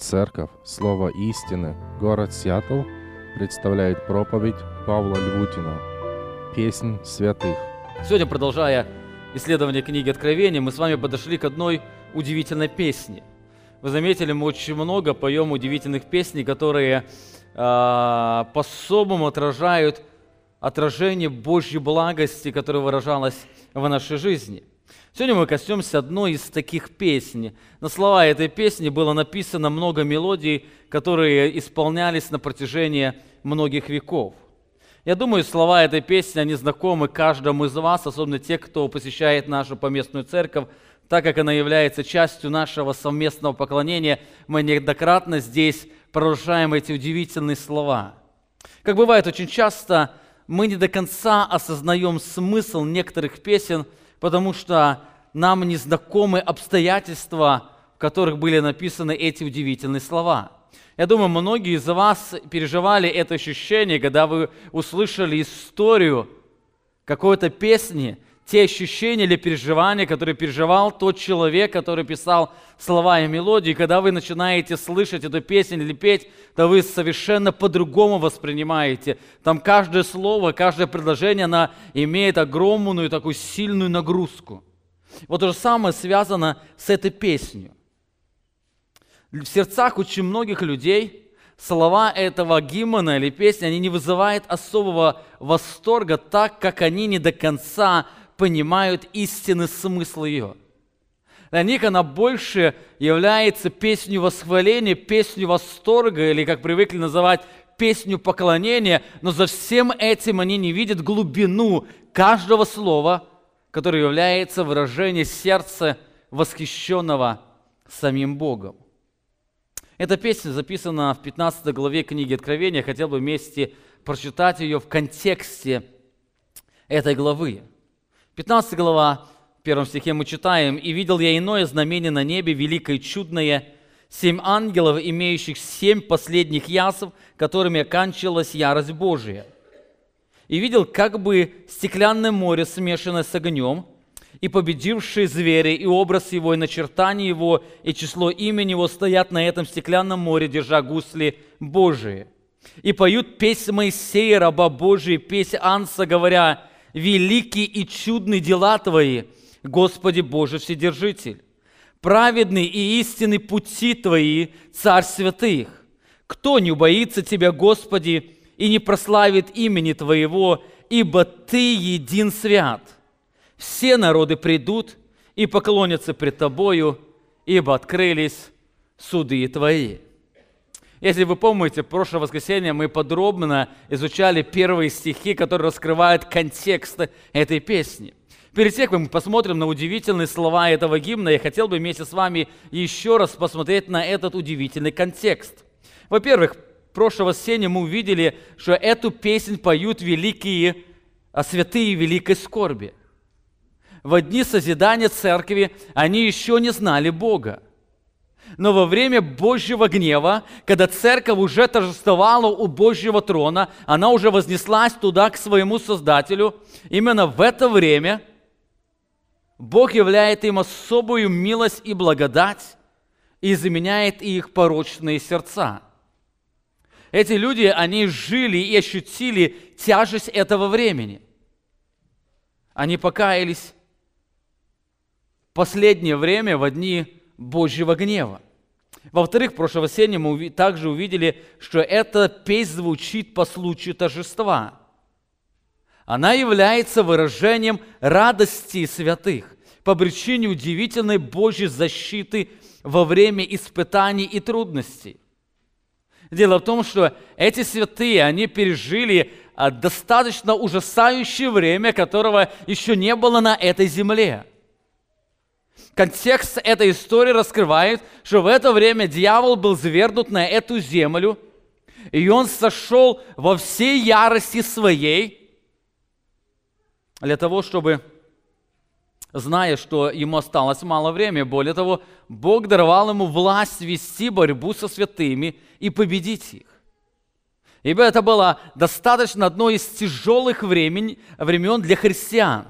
Церковь Слово истины, город Сиэтл представляет проповедь Павла Львутина «Песнь святых». Сегодня, продолжая исследование книги Откровения, мы с вами подошли к одной удивительной песне. Вы заметили, мы очень много поем удивительных песней, которые э, по-особому отражают отражение Божьей благости, которая выражалась в нашей жизни. Сегодня мы коснемся одной из таких песней. На слова этой песни было написано много мелодий, которые исполнялись на протяжении многих веков. Я думаю, слова этой песни, они знакомы каждому из вас, особенно те, кто посещает нашу поместную церковь, так как она является частью нашего совместного поклонения, мы неоднократно здесь продолжаем эти удивительные слова. Как бывает очень часто, мы не до конца осознаем смысл некоторых песен – потому что нам не знакомы обстоятельства, в которых были написаны эти удивительные слова. Я думаю, многие из вас переживали это ощущение, когда вы услышали историю какой-то песни, те ощущения или переживания, которые переживал тот человек, который писал слова и мелодии. Когда вы начинаете слышать эту песню или петь, то вы совершенно по-другому воспринимаете. Там каждое слово, каждое предложение, она имеет огромную такую сильную нагрузку. Вот то же самое связано с этой песней. В сердцах очень многих людей слова этого гимна или песни, они не вызывают особого восторга, так как они не до конца понимают истинный смысл ее. Для них она больше является песню восхваления, песню восторга, или, как привыкли называть, песню поклонения, но за всем этим они не видят глубину каждого слова, которое является выражением сердца восхищенного самим Богом. Эта песня записана в 15 главе книги Откровения. Хотел бы вместе прочитать ее в контексте этой главы. 15 глава, в первом стихе мы читаем, «И видел я иное знамение на небе, великое чудное, семь ангелов, имеющих семь последних ясов, которыми оканчивалась ярость Божия. И видел как бы стеклянное море, смешанное с огнем, и победившие звери, и образ его, и начертание его, и число имени его стоят на этом стеклянном море, держа гусли Божии. И поют песнь Моисея, раба Божия, песнь Анса, говоря, великие и чудные дела Твои, Господи Боже Вседержитель. Праведны и истинны пути Твои, Царь святых. Кто не убоится Тебя, Господи, и не прославит имени Твоего, ибо Ты един свят. Все народы придут и поклонятся пред Тобою, ибо открылись суды Твои. Если вы помните, в прошлое воскресенье мы подробно изучали первые стихи, которые раскрывают контекст этой песни. Перед тем, как мы посмотрим на удивительные слова этого гимна, я хотел бы вместе с вами еще раз посмотреть на этот удивительный контекст. Во-первых, в прошлое воскресенье мы увидели, что эту песнь поют великие, а святые великой скорби. В дни созидания церкви они еще не знали Бога. Но во время Божьего гнева, когда церковь уже торжествовала у Божьего трона, она уже вознеслась туда к своему Создателю, именно в это время Бог являет им особую милость и благодать и заменяет их порочные сердца. Эти люди, они жили и ощутили тяжесть этого времени. Они покаялись последнее время в дни Божьего гнева. Во-вторых, в прошлое воскресенье мы также увидели, что эта песнь звучит по случаю торжества. Она является выражением радости святых по причине удивительной Божьей защиты во время испытаний и трудностей. Дело в том, что эти святые, они пережили а, достаточно ужасающее время, которого еще не было на этой земле. Контекст этой истории раскрывает, что в это время дьявол был завернут на эту землю, и он сошел во всей ярости своей для того, чтобы, зная, что ему осталось мало времени, более того, Бог даровал ему власть вести борьбу со святыми и победить их. Ибо это было достаточно одно из тяжелых времен, времен для христиан.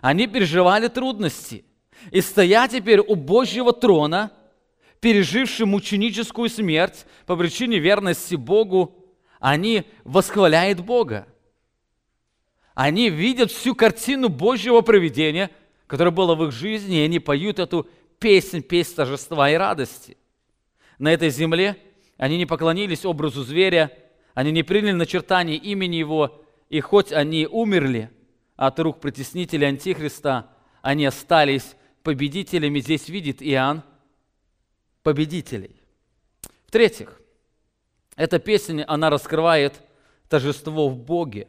Они переживали трудности – и стоя теперь у Божьего трона, пережившие мученическую смерть по причине верности Богу, они восхваляют Бога. Они видят всю картину Божьего проведения, которая была в их жизни, и они поют эту песнь, песнь торжества и радости. На этой земле они не поклонились образу зверя, они не приняли начертание имени его, и хоть они умерли от рук притеснителя Антихриста, они остались победителями. Здесь видит Иоанн победителей. В-третьих, эта песня, она раскрывает торжество в Боге.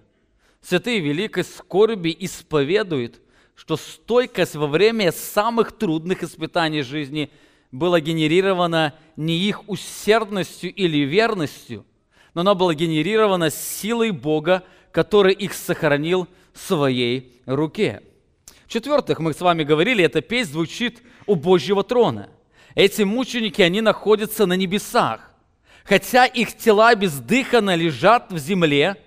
Святые великой скорби исповедуют, что стойкость во время самых трудных испытаний жизни была генерирована не их усердностью или верностью, но она была генерирована силой Бога, который их сохранил в своей руке. В-четвертых, мы с вами говорили, эта песня звучит у Божьего трона. Эти мученики, они находятся на небесах. Хотя их тела бездыханно лежат в земле,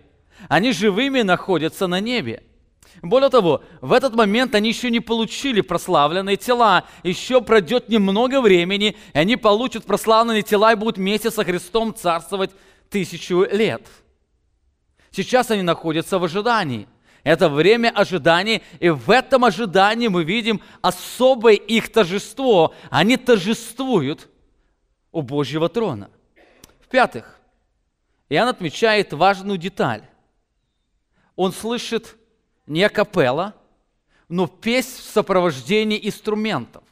они живыми находятся на небе. Более того, в этот момент они еще не получили прославленные тела. Еще пройдет немного времени, и они получат прославленные тела и будут вместе со Христом царствовать тысячу лет. Сейчас они находятся в ожидании. Это время ожидания, и в этом ожидании мы видим особое их торжество. Они торжествуют у Божьего трона. В-пятых, Иоанн отмечает важную деталь. Он слышит не капелла, но песнь в сопровождении инструментов.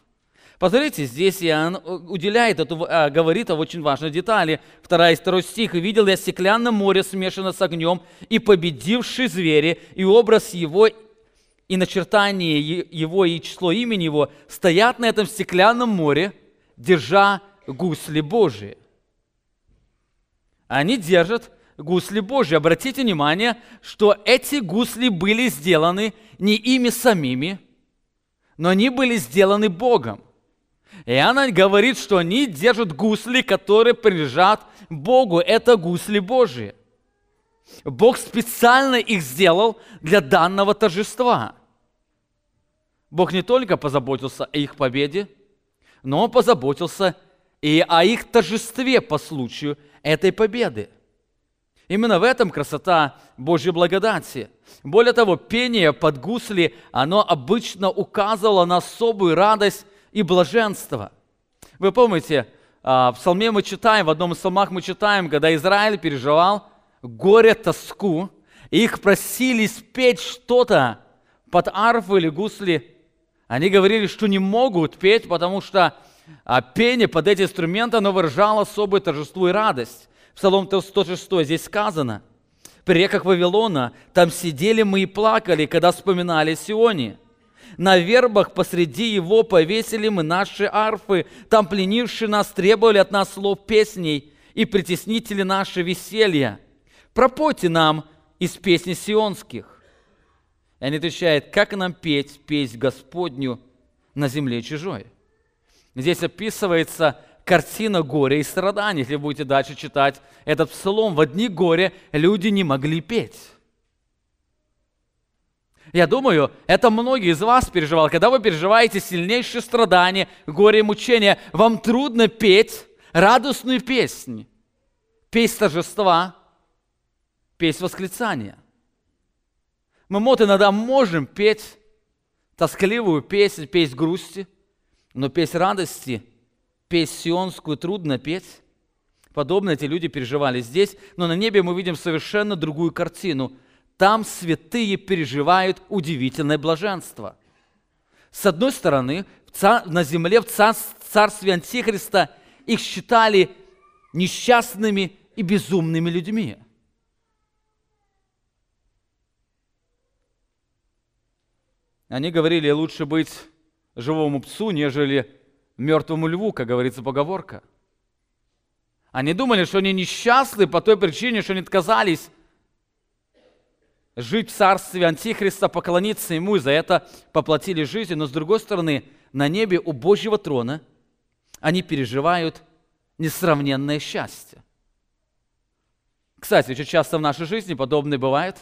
Посмотрите, здесь Иоанн уделяет, эту, а, говорит о очень важной детали. Второй, второй стих. «И видел я стеклянное море, смешанное с огнем, и победивший звери, и образ его, и начертание его, и число имени его стоят на этом стеклянном море, держа гусли Божии». Они держат гусли Божьи. Обратите внимание, что эти гусли были сделаны не ими самими, но они были сделаны Богом. И она говорит, что они держат гусли, которые принадлежат Богу. Это гусли Божьи. Бог специально их сделал для данного торжества. Бог не только позаботился о их победе, но позаботился и о их торжестве по случаю этой победы. Именно в этом красота Божьей благодати. Более того, пение под гусли, оно обычно указывало на особую радость и блаженство. Вы помните, а, в псалме мы читаем, в одном из псалмах мы читаем, когда Израиль переживал горе, тоску, и их просили спеть что-то под арфу или гусли. Они говорили, что не могут петь, потому что а, пение под эти инструменты, оно выражало особое торжество и радость. Псалом 106 здесь сказано, «При реках Вавилона там сидели мы и плакали, когда вспоминали Сионе. На вербах посреди его повесили мы наши арфы, там пленившие нас требовали от нас слов песней и притеснители наши веселья. Пропойте нам из песни сионских». И они отвечают, как нам петь песнь Господню на земле чужой? Здесь описывается картина горя и страданий. Если будете дальше читать этот псалом, в одни горе люди не могли петь. Я думаю, это многие из вас переживали. Когда вы переживаете сильнейшие страдания, горе и мучения, вам трудно петь радостную песнь. Песнь торжества, песнь восклицания. Мы, вот, иногда можем петь тоскливую песнь, песнь грусти, но песнь радости – песнь сионскую трудно петь. Подобно эти люди переживали здесь, но на небе мы видим совершенно другую картину. Там святые переживают удивительное блаженство. С одной стороны, на земле в царстве Антихриста их считали несчастными и безумными людьми. Они говорили, лучше быть живому псу, нежели мертвому льву, как говорится поговорка. Они думали, что они несчастны по той причине, что они отказались жить в царстве Антихриста, поклониться Ему, и за это поплатили жизнью. Но с другой стороны, на небе у Божьего трона они переживают несравненное счастье. Кстати, очень часто в нашей жизни подобное бывает.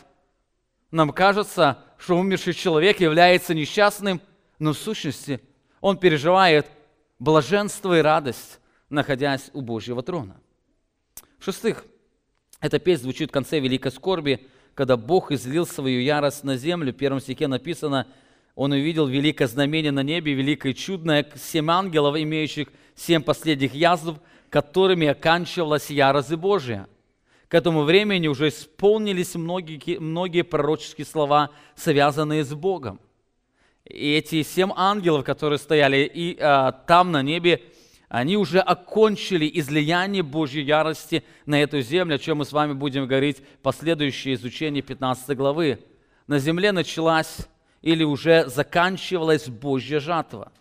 Нам кажется, что умерший человек является несчастным, но в сущности он переживает блаженство и радость находясь у Божьего трона. В-шестых, эта песня звучит в конце великой скорби, когда Бог излил свою ярость на землю. В первом стихе написано, он увидел великое знамение на небе, великое чудное, семь ангелов, имеющих семь последних язв, которыми оканчивалась ярость Божия. К этому времени уже исполнились многие, многие пророческие слова, связанные с Богом. И эти семь ангелов, которые стояли и а, там на небе, они уже окончили излияние Божьей ярости на эту землю, о чем мы с вами будем говорить в последующее изучение 15 главы. На земле началась или уже заканчивалась Божья жатва.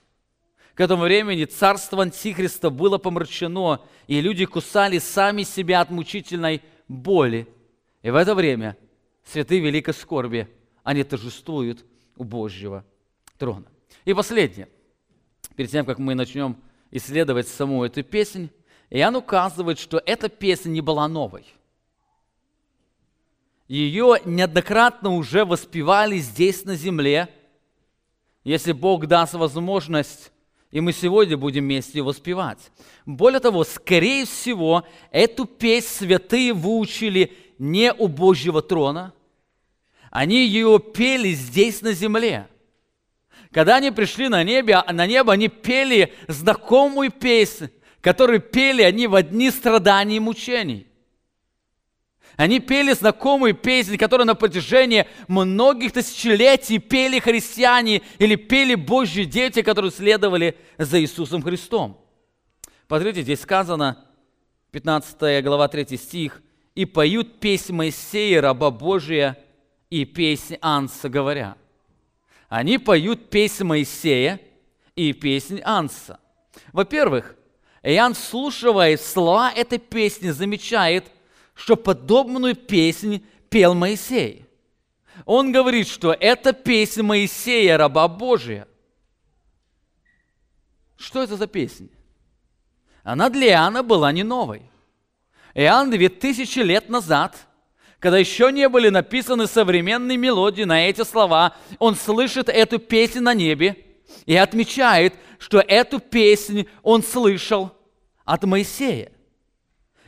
К этому времени царство Антихриста было помрачено, и люди кусали сами себя от мучительной боли. И в это время святые великой скорби, они торжествуют у Божьего трона. И последнее. Перед тем, как мы начнем исследовать саму эту песнь, Иоанн указывает, что эта песня не была новой. Ее неоднократно уже воспевали здесь на земле. Если Бог даст возможность, и мы сегодня будем вместе воспевать. Более того, скорее всего, эту песнь святые выучили не у Божьего трона, они ее пели здесь на земле. Когда они пришли на небо, на небо они пели знакомую песнь, которую пели они в одни страдания и мучений. Они пели знакомую песнь, которую на протяжении многих тысячелетий пели христиане или пели Божьи дети, которые следовали за Иисусом Христом. Посмотрите, здесь сказано, 15 глава 3 стих, «И поют песнь Моисея, раба Божия, и песнь Анса, говоря». Они поют песнь Моисея и песнь Анса. Во-первых, Иоанн, слушая слова этой песни, замечает, что подобную песнь пел Моисей. Он говорит, что это песня Моисея, раба Божия. Что это за песня? Она для Иоанна была не новой. Иоанн две тысячи лет назад – когда еще не были написаны современные мелодии на эти слова, он слышит эту песню на небе и отмечает, что эту песню он слышал от Моисея.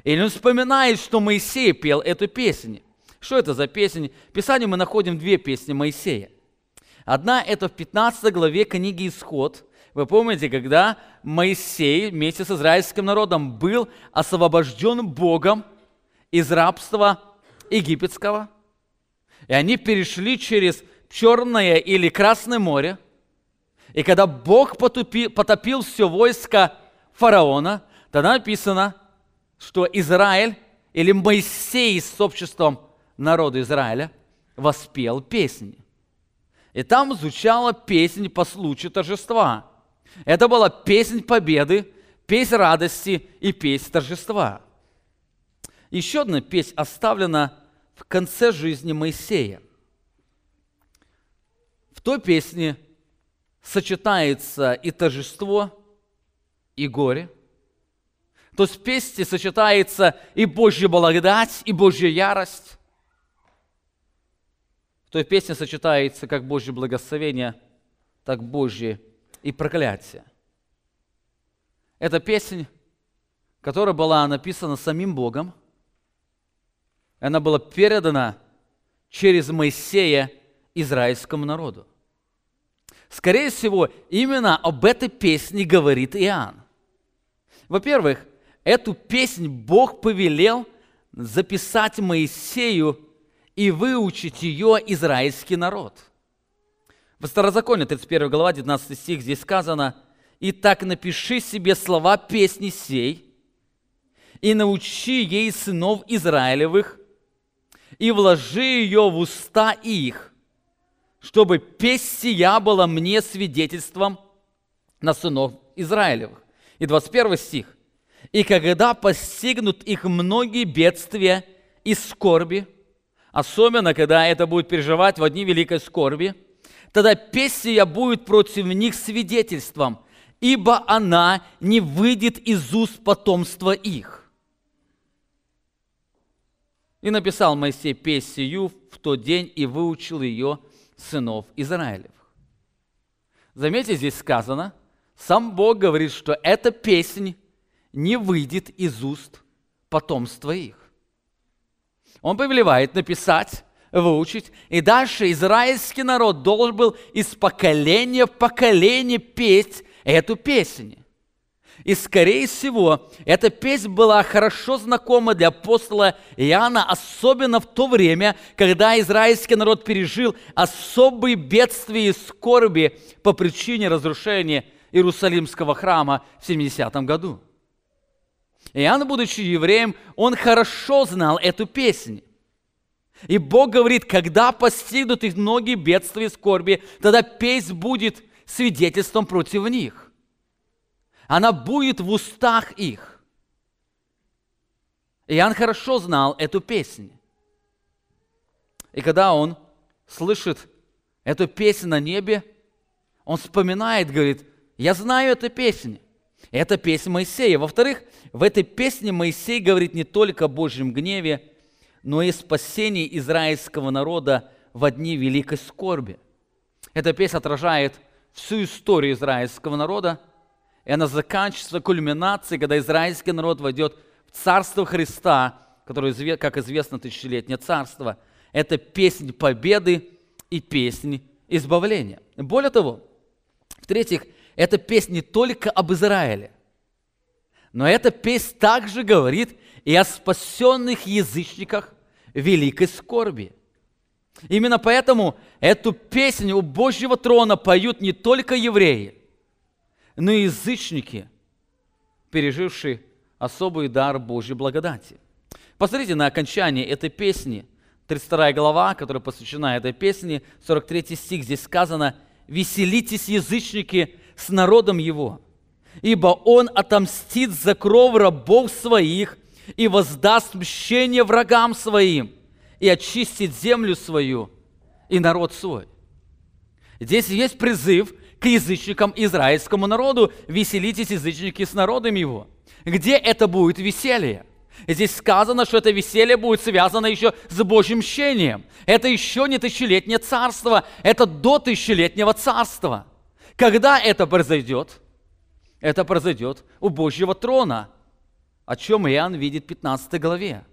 Или он вспоминает, что Моисей пел эту песню. Что это за песня? В Писании мы находим две песни Моисея. Одна – это в 15 главе книги «Исход». Вы помните, когда Моисей вместе с израильским народом был освобожден Богом из рабства египетского, и они перешли через Черное или Красное море, и когда Бог потупи, потопил все войско фараона, тогда написано, что Израиль или Моисей с обществом народа Израиля воспел песни. И там звучала песнь по случаю торжества. Это была песнь победы, песнь радости и песнь торжества. Еще одна песнь оставлена в конце жизни Моисея. В той песне сочетается и торжество, и горе. То есть в песне сочетается и Божья благодать, и Божья ярость. В той песне сочетается как Божье благословение, так Божье и проклятие. Это песня, которая была написана самим Богом – она была передана через Моисея израильскому народу. Скорее всего, именно об этой песне говорит Иоанн. Во-первых, эту песнь Бог повелел записать Моисею и выучить ее израильский народ. В Старозаконе, 31 глава, 19 стих, здесь сказано, «Итак напиши себе слова песни сей, и научи ей сынов Израилевых, и вложи ее в уста их, чтобы песнь сия была мне свидетельством на сынов Израилевых. И 21 стих. «И когда постигнут их многие бедствия и скорби, особенно когда это будет переживать в одни великой скорби, тогда песнь сия будет против них свидетельством, ибо она не выйдет из уст потомства их». И написал Моисей песнь сию в тот день и выучил ее сынов Израилев. Заметьте, здесь сказано, сам Бог говорит, что эта песнь не выйдет из уст потомства их. Он повелевает написать, выучить, и дальше израильский народ должен был из поколения в поколение петь эту песнь. И, скорее всего, эта песня была хорошо знакома для апостола Иоанна, особенно в то время, когда израильский народ пережил особые бедствия и скорби по причине разрушения Иерусалимского храма в 70 году. Иоанн, будучи евреем, он хорошо знал эту песню. И Бог говорит, когда постигнут их многие бедствия и скорби, тогда песнь будет свидетельством против них она будет в устах их. Иоанн хорошо знал эту песню. И когда он слышит эту песню на небе, он вспоминает, говорит, я знаю эту песню. Это песня Моисея. Во-вторых, в этой песне Моисей говорит не только о Божьем гневе, но и спасении израильского народа в дни великой скорби. Эта песня отражает всю историю израильского народа – и она заканчивается кульминацией, когда израильский народ войдет в Царство Христа, которое, как известно, тысячелетнее царство. Это песнь победы и песнь избавления. Более того, в-третьих, эта песня не только об Израиле, но эта песня также говорит и о спасенных язычниках великой скорби. Именно поэтому эту песню у Божьего трона поют не только евреи – но и язычники, пережившие особый дар Божьей благодати. Посмотрите на окончание этой песни, 32 глава, которая посвящена этой песне, 43 стих, здесь сказано «Веселитесь, язычники, с народом его, ибо он отомстит за кровь рабов своих и воздаст мщение врагам своим, и очистит землю свою и народ свой». Здесь есть призыв к язычникам, израильскому народу, веселитесь, язычники, с народом его. Где это будет веселье? Здесь сказано, что это веселье будет связано еще с Божьим мщением. Это еще не тысячелетнее царство, это до тысячелетнего царства. Когда это произойдет? Это произойдет у Божьего трона, о чем Иоанн видит в 15 главе.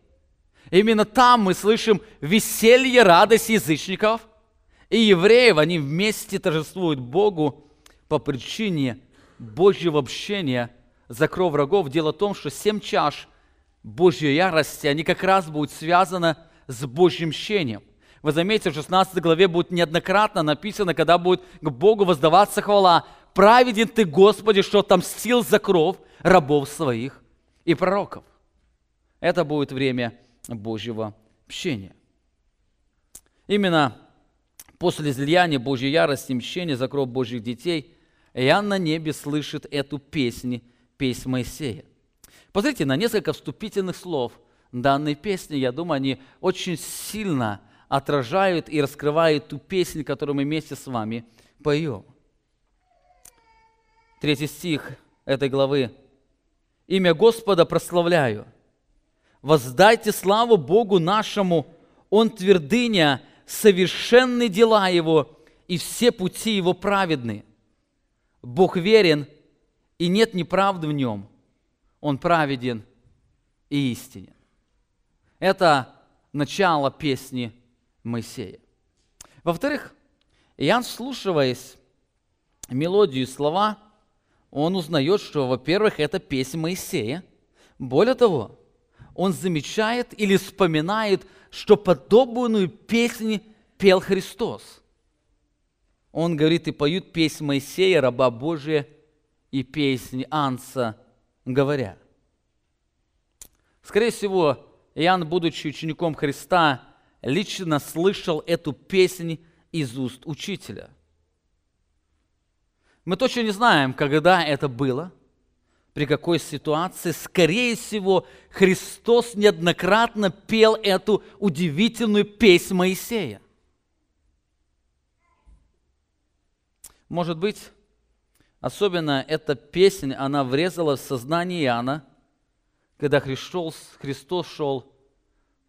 Именно там мы слышим веселье, радость язычников, и евреев, они вместе торжествуют Богу по причине Божьего общения за кровь врагов. Дело в том, что семь чаш Божьей ярости, они как раз будут связаны с Божьим мщением. Вы заметите, в 16 главе будет неоднократно написано, когда будет к Богу воздаваться хвала. «Праведен ты, Господи, что отомстил за кровь рабов своих и пророков». Это будет время Божьего мщения. Именно после излияния Божьей ярости, мщения за кровь Божьих детей, Иоанн на небе слышит эту песнь, песнь Моисея. Посмотрите на несколько вступительных слов данной песни. Я думаю, они очень сильно отражают и раскрывают ту песню, которую мы вместе с вами поем. Третий стих этой главы. «Имя Господа прославляю. Воздайте славу Богу нашему, Он твердыня совершенны дела Его, и все пути Его праведны. Бог верен, и нет неправды в Нем. Он праведен и истинен. Это начало песни Моисея. Во-вторых, Иоанн, слушаясь мелодию и слова, он узнает, что, во-первых, это песня Моисея. Более того, он замечает или вспоминает что подобную песнь пел Христос. Он говорит, и поют песнь Моисея, раба Божия, и песнь Анса, говоря. Скорее всего, Иоанн, будучи учеником Христа, лично слышал эту песнь из уст учителя. Мы точно не знаем, когда это было – при какой ситуации, скорее всего, Христос неоднократно пел эту удивительную песнь Моисея. Может быть, особенно эта песня, она врезала в сознание Иоанна, когда Христос, Христос шел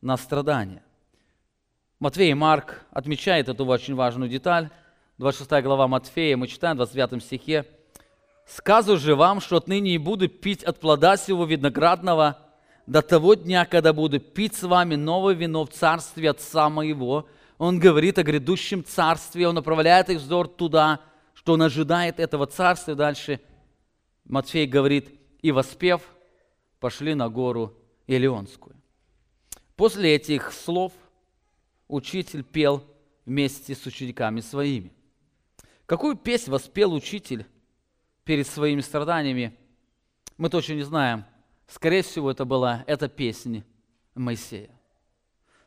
на страдания. Матвей и Марк отмечают эту очень важную деталь. 26 глава Матфея, мы читаем в 29 стихе, Сказываю же вам, что отныне и буду пить от плода сего виноградного до того дня, когда буду пить с вами новое вино в царстве Отца моего. Он говорит о грядущем царстве, он направляет их взор туда, что он ожидает этого царства. Дальше Матфей говорит, и воспев, пошли на гору Илионскую. После этих слов учитель пел вместе с учениками своими. Какую песнь воспел учитель перед своими страданиями, мы точно не знаем. Скорее всего, это была эта песня Моисея.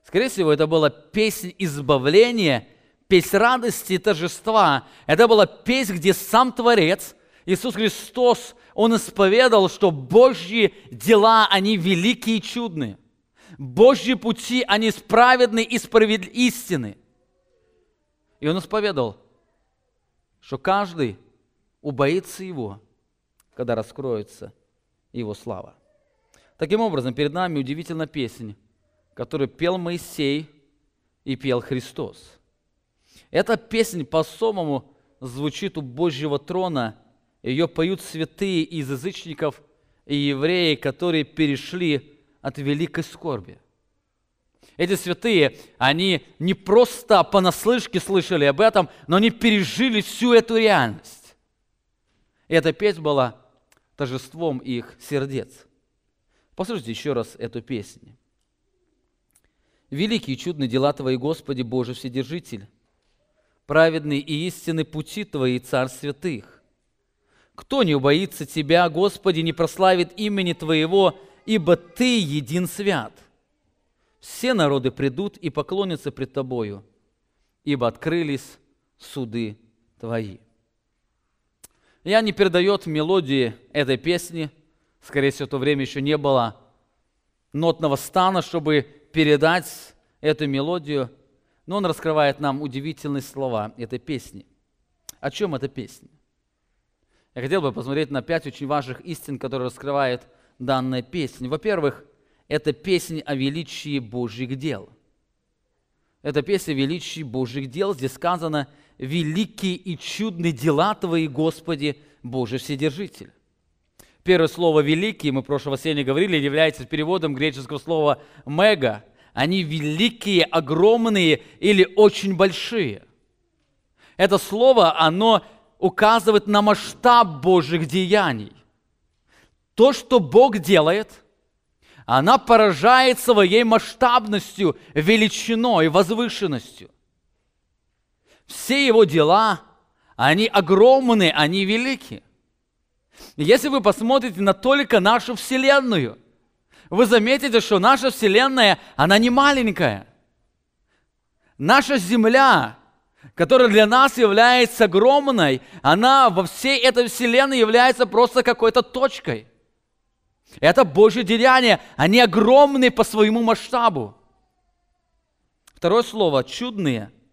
Скорее всего, это была песнь избавления, песнь радости и торжества. Это была песнь, где сам Творец, Иисус Христос, Он исповедал, что Божьи дела, они великие и чудные. Божьи пути, они справедны и справедливы истины. И Он исповедал, что каждый убоится Его, когда раскроется Его слава. Таким образом, перед нами удивительная песня, которую пел Моисей и пел Христос. Эта песня по-особому звучит у Божьего трона. Ее поют святые из язычников и евреи, которые перешли от великой скорби. Эти святые, они не просто понаслышке слышали об этом, но они пережили всю эту реальность. Эта песня была торжеством их сердец. Послушайте еще раз эту песню. Великие и чудные дела Твои, Господи, Боже Вседержитель, праведные и истинные пути Твои, Царь святых. Кто не убоится Тебя, Господи, не прославит имени Твоего, ибо Ты един свят. Все народы придут и поклонятся пред Тобою, ибо открылись суды Твои. Я не передает мелодии этой песни. Скорее всего, в то время еще не было нотного стана, чтобы передать эту мелодию. Но он раскрывает нам удивительные слова этой песни. О чем эта песня? Я хотел бы посмотреть на пять очень важных истин, которые раскрывает данная песня. Во-первых, это песня о величии Божьих дел. Это песня о величии Божьих дел. Здесь сказано – великие и чудные дела Твои, Господи, Боже Вседержитель. Первое слово «великий», мы в прошлом воскресенье говорили, является переводом греческого слова «мега». Они великие, огромные или очень большие. Это слово, оно указывает на масштаб Божьих деяний. То, что Бог делает, она поражает своей масштабностью, величиной, возвышенностью. Все его дела, они огромные, они велики. Если вы посмотрите на только нашу Вселенную, вы заметите, что наша Вселенная, она не маленькая. Наша Земля, которая для нас является огромной, она во всей этой Вселенной является просто какой-то точкой. Это Божье деяние, они огромные по своему масштабу. Второе слово – чудные –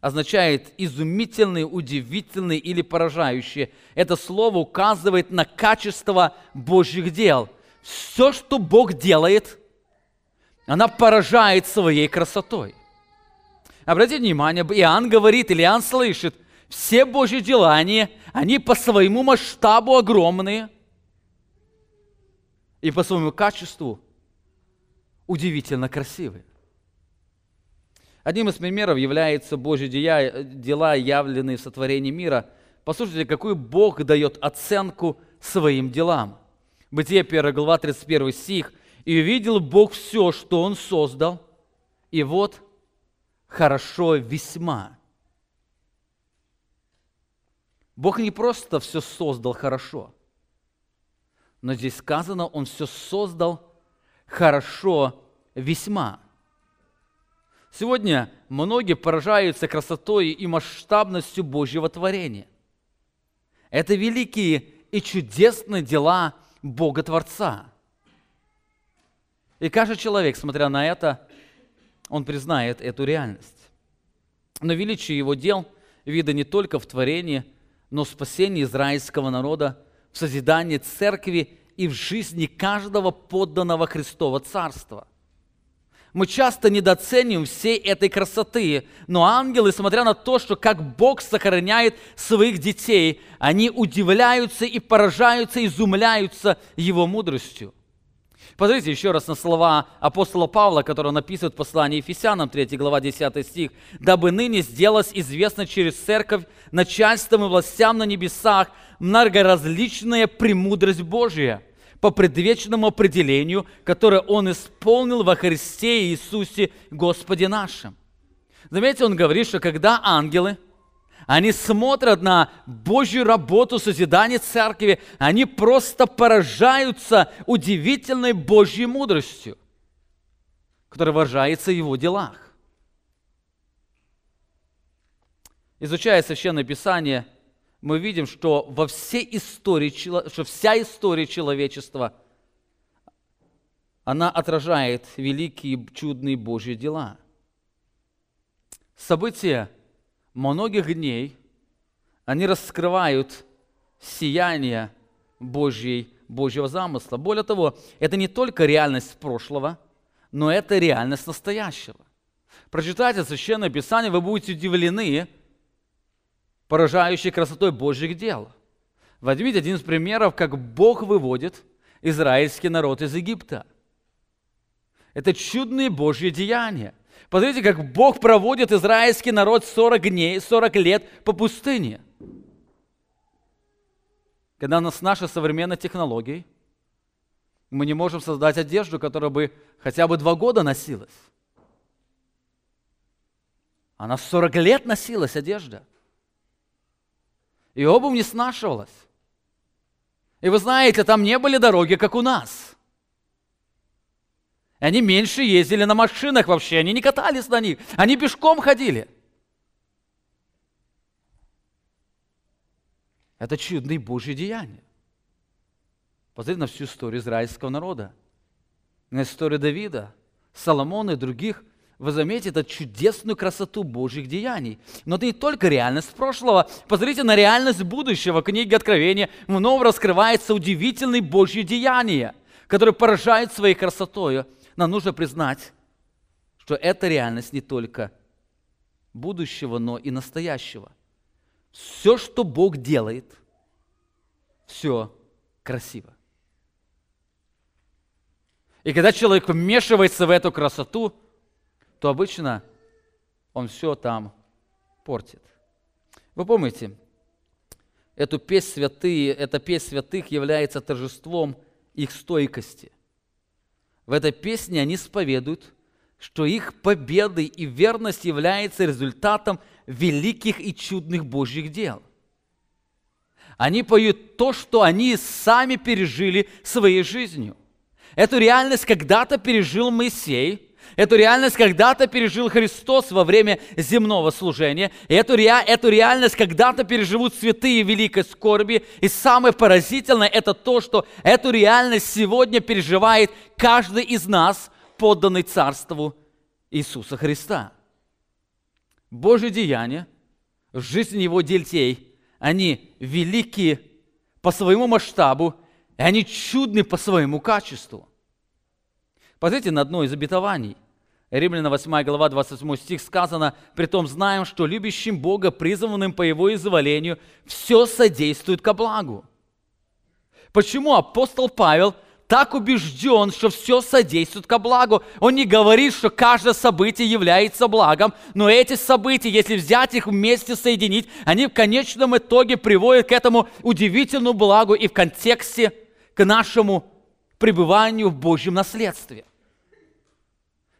означает изумительный, удивительный или поражающий. Это слово указывает на качество Божьих дел. Все, что Бог делает, она поражает своей красотой. Обратите внимание, Иоанн говорит, или Иоанн слышит, все Божьи дела, они, они по своему масштабу огромные и по своему качеству удивительно красивые. Одним из примеров является Божьи дела, явленные в сотворении мира. Послушайте, какую Бог дает оценку своим делам. Бытие 1 глава 31 стих. «И увидел Бог все, что Он создал, и вот хорошо весьма». Бог не просто все создал хорошо, но здесь сказано, Он все создал хорошо весьма. Сегодня многие поражаются красотой и масштабностью Божьего творения. Это великие и чудесные дела Бога Творца. И каждый человек, смотря на это, он признает эту реальность. Но величие его дел видно не только в творении, но в спасении израильского народа, в созидании церкви и в жизни каждого подданного Христова Царства. Мы часто недооцениваем всей этой красоты, но ангелы, смотря на то, что как Бог сохраняет своих детей, они удивляются и поражаются, изумляются Его мудростью. Посмотрите еще раз на слова апостола Павла, который написывает в послании Ефесянам, 3 глава, 10 стих. «Дабы ныне сделалось известно через церковь начальством и властям на небесах многоразличная премудрость Божия» по предвечному определению, которое Он исполнил во Христе Иисусе Господе нашим. Заметьте, он говорит, что когда ангелы, они смотрят на Божью работу созидания церкви, они просто поражаются удивительной Божьей мудростью, которая выражается в его делах. Изучая Священное Писание – мы видим, что во всей истории, что вся история человечества, она отражает великие чудные Божьи дела. События многих дней, они раскрывают сияние Божьей, Божьего замысла. Более того, это не только реальность прошлого, но это реальность настоящего. Прочитайте Священное Писание, вы будете удивлены, поражающий красотой Божьих дел. Возьмите один из примеров, как Бог выводит израильский народ из Египта. Это чудные Божьи деяния. Посмотрите, как Бог проводит израильский народ 40 дней, 40 лет по пустыне. Когда у нас с нашей современной технологией мы не можем создать одежду, которая бы хотя бы два года носилась. Она 40 лет носилась, одежда. И обувь не снашивалась. И вы знаете, там не были дороги, как у нас. Они меньше ездили на машинах вообще, они не катались на них, они пешком ходили. Это чудные Божьи деяния. Посмотрите на всю историю израильского народа, на историю Давида, Соломона и других вы заметите эту чудесную красоту Божьих деяний. Но это не только реальность прошлого. Посмотрите на реальность будущего. В книге Откровения вновь раскрывается удивительные Божьи деяния, которые поражают своей красотой. Нам нужно признать, что это реальность не только будущего, но и настоящего. Все, что Бог делает, все красиво. И когда человек вмешивается в эту красоту – то обычно он все там портит. Вы помните, эту песнь святые, эта песнь святых является торжеством их стойкости. В этой песне они споведуют, что их победы и верность является результатом великих и чудных Божьих дел. Они поют то, что они сами пережили своей жизнью. Эту реальность когда-то пережил Моисей – Эту реальность когда-то пережил Христос во время земного служения. И эту, ре, эту реальность когда-то переживут святые великой скорби. И самое поразительное это то, что эту реальность сегодня переживает каждый из нас, подданный Царству Иисуса Христа. Божьи деяния жизни Его детей, они великие по своему масштабу, и они чудны по своему качеству. Посмотрите на одно из обетований. Римляна 8 глава 28 стих сказано, «Притом знаем, что любящим Бога, призванным по Его изволению, все содействует ко благу». Почему апостол Павел так убежден, что все содействует ко благу. Он не говорит, что каждое событие является благом, но эти события, если взять их вместе, соединить, они в конечном итоге приводят к этому удивительному благу и в контексте к нашему пребыванию в Божьем наследстве.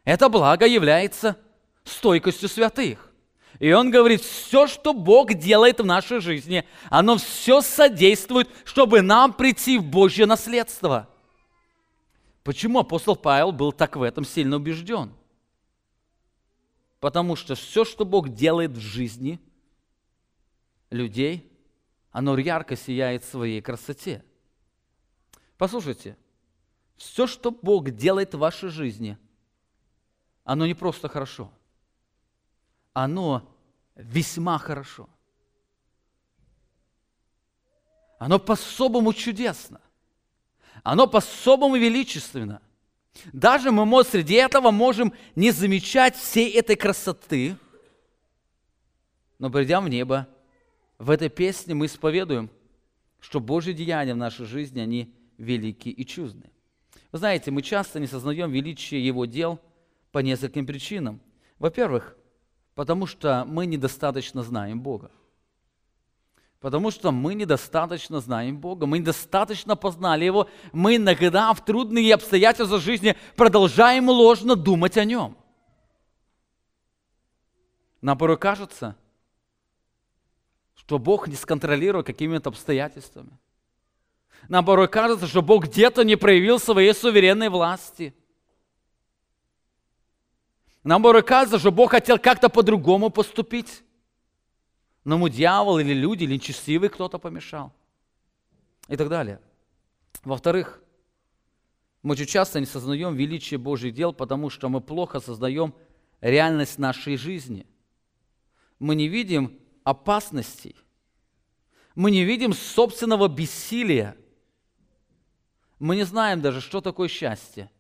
Это благо является стойкостью святых. И он говорит, все, что Бог делает в нашей жизни, оно все содействует, чтобы нам прийти в Божье наследство. Почему апостол Павел был так в этом сильно убежден? Потому что все, что Бог делает в жизни людей, оно ярко сияет в своей красоте. Послушайте, все, что Бог делает в вашей жизни – оно не просто хорошо, оно весьма хорошо. Оно по-особому чудесно. Оно по-особому величественно. Даже мы среди этого можем не замечать всей этой красоты, но придя в небо, в этой песне мы исповедуем, что Божьи деяния в нашей жизни, они велики и чудны. Вы знаете, мы часто не сознаем величие Его дел по нескольким причинам. Во-первых, потому что мы недостаточно знаем Бога. Потому что мы недостаточно знаем Бога, мы недостаточно познали Его, мы иногда в трудные обстоятельства жизни продолжаем ложно думать о Нем. Нам порой кажется, что Бог не сконтролирует какими-то обстоятельствами. Нам порой кажется, что Бог где-то не проявил своей суверенной власти. Нам порой кажется, что Бог хотел как-то по-другому поступить. Но ему дьявол или люди, или нечестивый кто-то помешал. И так далее. Во-вторых, мы очень часто не сознаем величие Божьих дел, потому что мы плохо сознаем реальность нашей жизни. Мы не видим опасностей. Мы не видим собственного бессилия. Мы не знаем даже, что такое счастье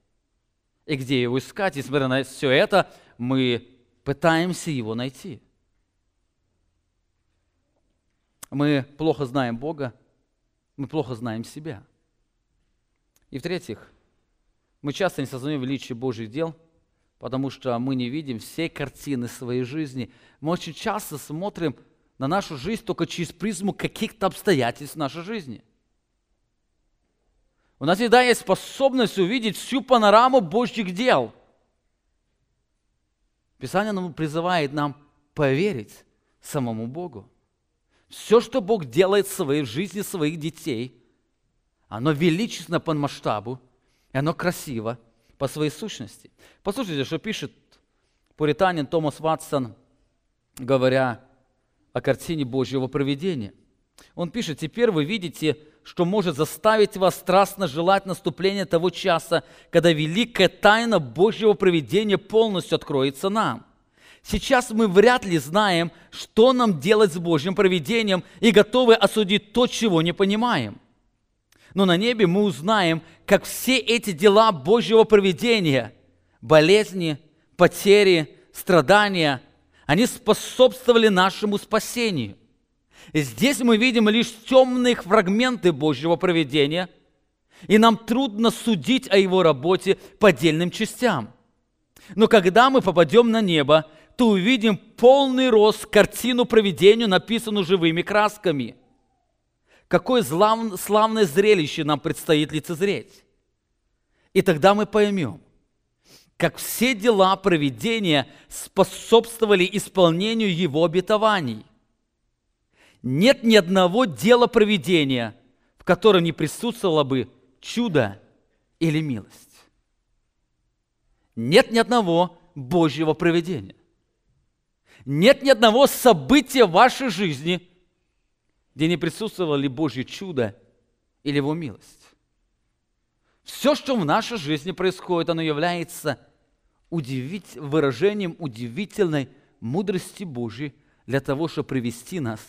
и где его искать. И несмотря на все это, мы пытаемся его найти. Мы плохо знаем Бога, мы плохо знаем себя. И в-третьих, мы часто не сознаем величие Божьих дел, потому что мы не видим всей картины своей жизни. Мы очень часто смотрим на нашу жизнь только через призму каких-то обстоятельств нашей жизни. У нас всегда есть способность увидеть всю панораму Божьих дел. Писание нам призывает нам поверить самому Богу. Все, что Бог делает в своей жизни своих детей, оно величественно по масштабу, и оно красиво по своей сущности. Послушайте, что пишет пуританин Томас Ватсон, говоря о картине Божьего проведения. Он пишет, теперь вы видите, что может заставить вас страстно желать наступления того часа, когда великая тайна Божьего проведения полностью откроется нам. Сейчас мы вряд ли знаем, что нам делать с Божьим проведением и готовы осудить то, чего не понимаем. Но на небе мы узнаем, как все эти дела Божьего проведения, болезни, потери, страдания, они способствовали нашему спасению. Здесь мы видим лишь темные фрагменты Божьего проведения, и нам трудно судить о его работе по отдельным частям. Но когда мы попадем на небо, то увидим полный рост картину проведению, написанную живыми красками. Какое славное зрелище нам предстоит лицезреть. И тогда мы поймем, как все дела проведения способствовали исполнению его обетований. Нет ни одного дела проведения, в котором не присутствовало бы чудо или милость. Нет ни одного Божьего проведения. Нет ни одного события в вашей жизни, где не присутствовало ли Божье чудо или Его милость. Все, что в нашей жизни происходит, оно является удивить, выражением удивительной мудрости Божьей для того, чтобы привести нас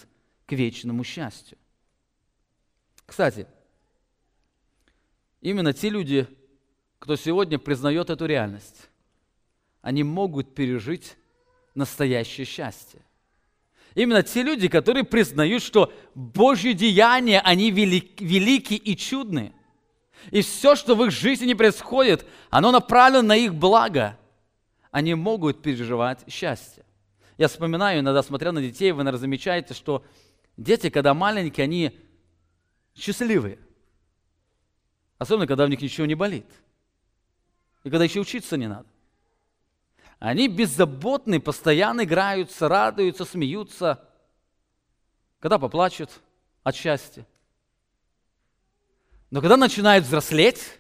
к вечному счастью. Кстати, именно те люди, кто сегодня признает эту реальность, они могут пережить настоящее счастье. Именно те люди, которые признают, что Божьи деяния, они велики, велики и чудны. И все, что в их жизни не происходит, оно направлено на их благо. Они могут переживать счастье. Я вспоминаю, иногда смотря на детей, вы, наверное, замечаете, что дети, когда маленькие, они счастливые. Особенно, когда у них ничего не болит. И когда еще учиться не надо. Они беззаботны, постоянно играются, радуются, смеются. Когда поплачут от счастья. Но когда начинают взрослеть,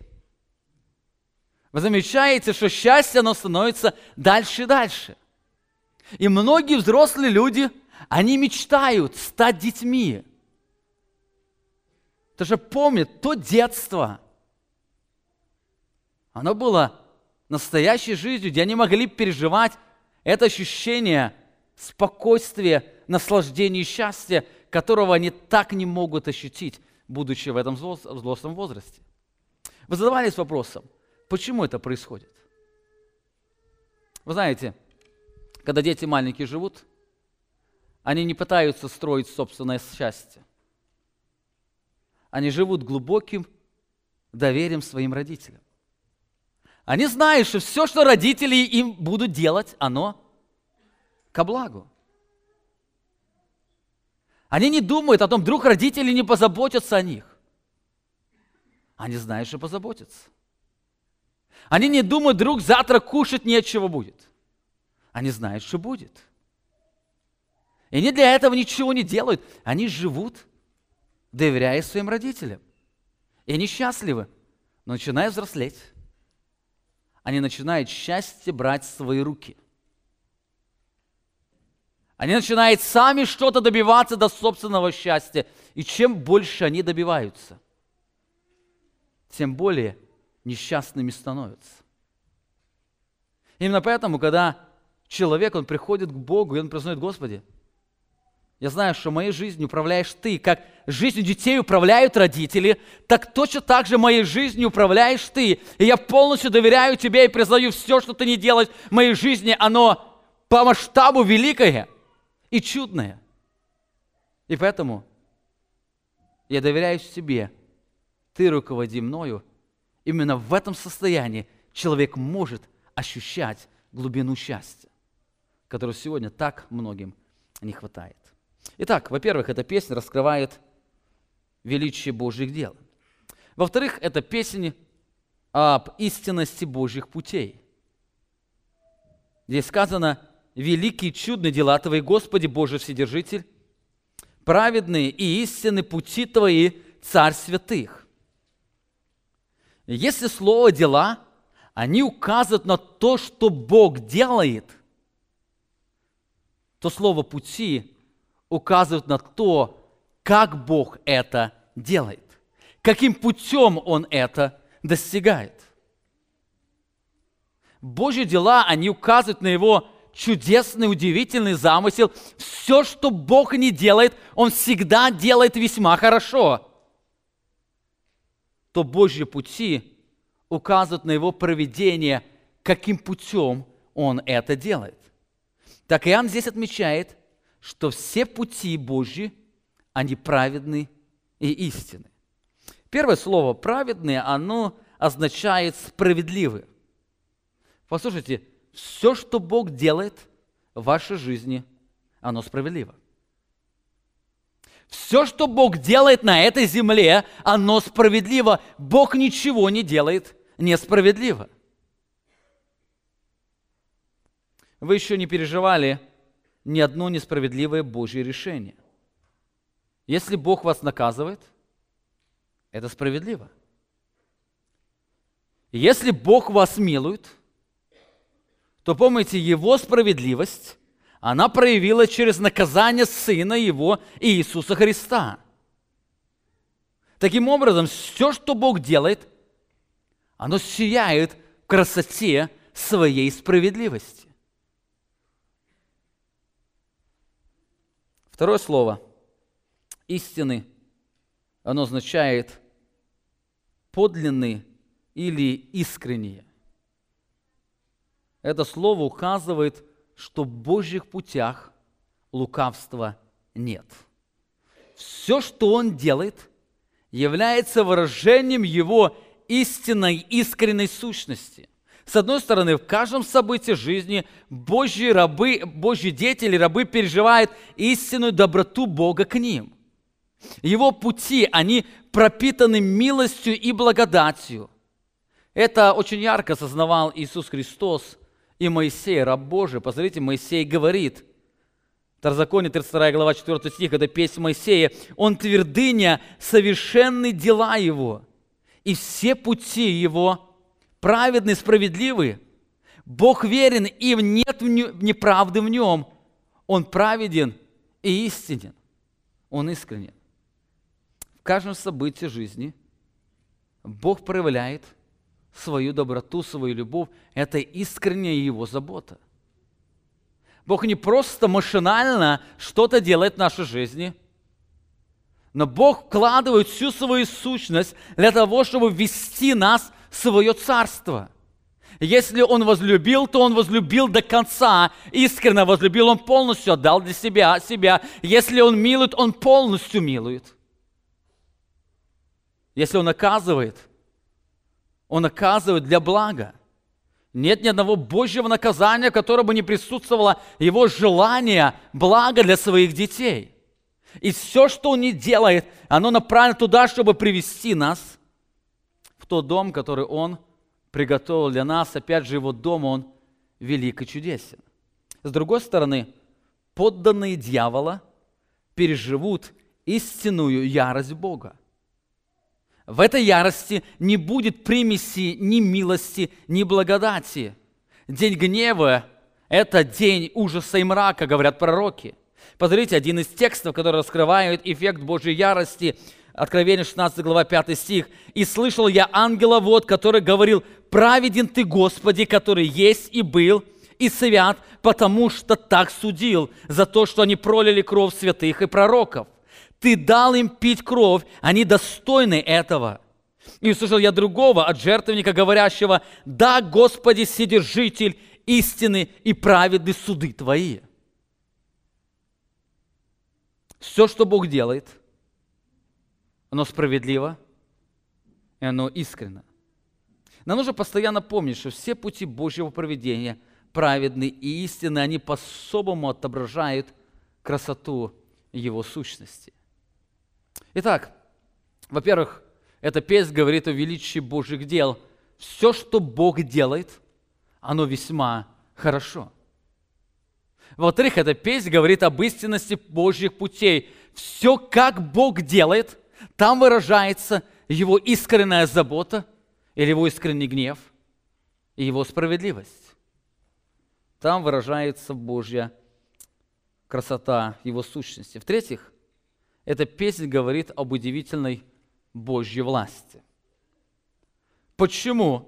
вы замечаете, что счастье, оно становится дальше и дальше. И многие взрослые люди, они мечтают стать детьми. Ты же помнит, то детство, оно было настоящей жизнью, где они могли переживать это ощущение спокойствия, наслаждения и счастья, которого они так не могут ощутить, будучи в этом взрослом возрасте. Вы задавались вопросом, Почему это происходит? Вы знаете, когда дети маленькие живут, они не пытаются строить собственное счастье. Они живут глубоким доверием своим родителям. Они знают, что все, что родители им будут делать, оно ко благу. Они не думают о том, вдруг родители не позаботятся о них. Они знают, что позаботятся. Они не думают, вдруг завтра кушать нечего будет. Они знают, что будет. И они для этого ничего не делают. Они живут, доверяя своим родителям. И они счастливы. Но начиная взрослеть, они начинают счастье брать в свои руки. Они начинают сами что-то добиваться до собственного счастья. И чем больше они добиваются, тем более несчастными становятся. Именно поэтому, когда человек, он приходит к Богу, и он признает, Господи, я знаю, что моей жизнью управляешь Ты, как жизнью детей управляют родители, так точно так же моей жизнью управляешь Ты. И я полностью доверяю Тебе и признаю все, что Ты не делаешь в моей жизни, оно по масштабу великое и чудное. И поэтому я доверяюсь Тебе. Ты руководи мною. Именно в этом состоянии человек может ощущать глубину счастья, которого сегодня так многим не хватает. Итак, во-первых, эта песня раскрывает величие Божьих дел. Во-вторых, это песня об истинности Божьих путей. Здесь сказано, великие чудные дела Твои, Господи Божий Вседержитель, праведные и истинные пути Твои, Царь святых. Если слово «дела», они указывают на то, что Бог делает, то слово «пути» указывают на то, как Бог это делает, каким путем Он это достигает. Божьи дела, они указывают на Его чудесный, удивительный замысел. Все, что Бог не делает, Он всегда делает весьма хорошо. То Божьи пути указывают на Его проведение, каким путем Он это делает. Так Иоанн здесь отмечает, что все пути Божьи, они праведны и истинны. Первое слово «праведные», оно означает «справедливые». Послушайте, все, что Бог делает в вашей жизни, оно справедливо. Все, что Бог делает на этой земле, оно справедливо. Бог ничего не делает несправедливо. Вы еще не переживали ни одно несправедливое Божье решение. Если Бог вас наказывает, это справедливо. Если Бог вас милует, то помните, Его справедливость, она проявила через наказание Сына Его Иисуса Христа. Таким образом, все, что Бог делает, оно сияет в красоте своей справедливости. Второе слово истины, оно означает подлинный или искреннее. Это слово указывает, что в Божьих путях лукавства нет. Все, что Он делает, является выражением Его истинной, искренней сущности. С одной стороны, в каждом событии жизни Божьи рабы, Божьи дети или рабы переживают истинную доброту Бога к ним. Его пути, они пропитаны милостью и благодатью. Это очень ярко осознавал Иисус Христос и Моисей, раб Божий. Посмотрите, Моисей говорит, Второзаконие, 32 глава, 4 стих, это песня Моисея. «Он твердыня, совершенны дела его, и все пути его праведный, справедливый. Бог верен, и нет неправды в нем. Он праведен и истинен. Он искренен. В каждом событии жизни Бог проявляет свою доброту, свою любовь. Это искренняя Его забота. Бог не просто машинально что-то делает в нашей жизни, но Бог вкладывает всю свою сущность для того, чтобы ввести нас свое царство. Если он возлюбил, то он возлюбил до конца, искренне возлюбил, он полностью отдал для себя себя. Если он милует, он полностью милует. Если он наказывает, он наказывает для блага. Нет ни одного Божьего наказания, которое бы не присутствовало его желание блага для своих детей. И все, что он не делает, оно направлено туда, чтобы привести нас тот дом, который он приготовил для нас. Опять же, его дом, он велик и чудесен. С другой стороны, подданные дьявола переживут истинную ярость Бога. В этой ярости не будет примеси ни милости, ни благодати. День гнева – это день ужаса и мрака, говорят пророки. Посмотрите, один из текстов, который раскрывает эффект Божьей ярости, Откровение 16 глава 5 стих. «И слышал я ангела вот, который говорил, праведен ты, Господи, который есть и был, и свят, потому что так судил за то, что они пролили кровь святых и пророков. Ты дал им пить кровь, они достойны этого. И услышал я другого от жертвенника, говорящего, да, Господи, Сидержитель истины и праведны суды Твои. Все, что Бог делает, оно справедливо, и оно искренно. Нам нужно постоянно помнить, что все пути Божьего проведения праведны и истинны, они по-особому отображают красоту Его сущности. Итак, во-первых, эта песня говорит о величии Божьих дел. Все, что Бог делает, оно весьма хорошо. Во-вторых, эта песня говорит об истинности Божьих путей. Все, как Бог делает, там выражается Его искренняя забота или Его искренний гнев и Его справедливость. Там выражается Божья красота Его сущности. В-третьих, эта песня говорит об удивительной Божьей власти. Почему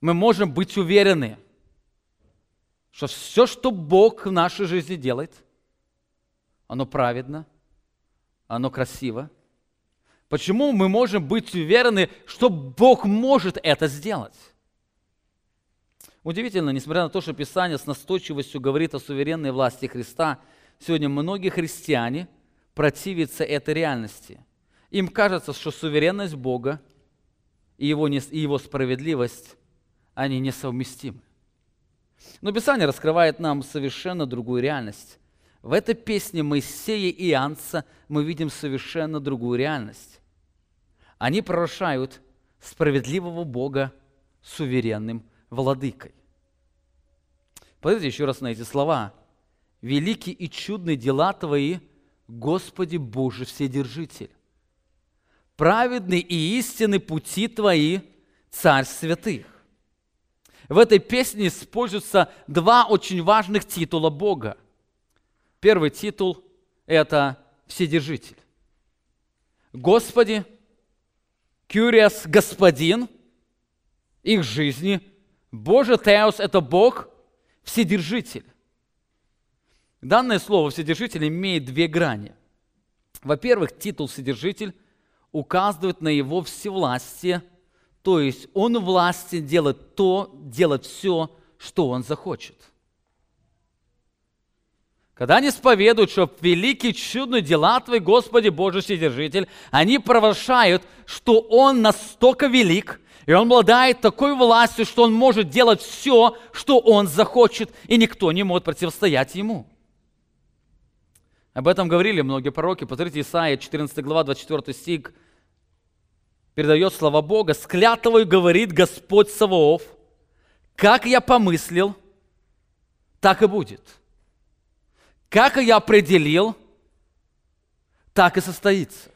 мы можем быть уверены, что все, что Бог в нашей жизни делает, оно праведно, оно красиво? Почему мы можем быть уверены, что Бог может это сделать? Удивительно, несмотря на то, что Писание с настойчивостью говорит о суверенной власти Христа, сегодня многие христиане – противиться этой реальности. Им кажется, что суверенность Бога и его, не, и его справедливость, они несовместимы. Но Писание раскрывает нам совершенно другую реальность. В этой песне Моисея и Иоаннца мы видим совершенно другую реальность. Они прорушают справедливого Бога суверенным владыкой. Посмотрите еще раз на эти слова. «Великие и чудные дела Твои – Господи Боже Вседержитель. Праведны и истинны пути Твои, Царь святых. В этой песне используются два очень важных титула Бога. Первый титул – это Вседержитель. Господи, Кюриас – Господин их жизни. Боже Теос – это Бог, Вседержитель. Данное слово «вседержитель» имеет две грани. Во-первых, титул «вседержитель» указывает на его всевластие, то есть он власти делать то, делать все, что он захочет. Когда они исповедуют, что великие чудные дела Твои, Господи Божий Вседержитель, они провозглашают, что Он настолько велик, и Он обладает такой властью, что Он может делать все, что Он захочет, и никто не может противостоять Ему. Об этом говорили многие пророки. Посмотрите, Исаия, 14 глава, 24 стих, передает слова Бога. «С говорит Господь Саваоф, как я помыслил, так и будет. Как я определил, так и состоится».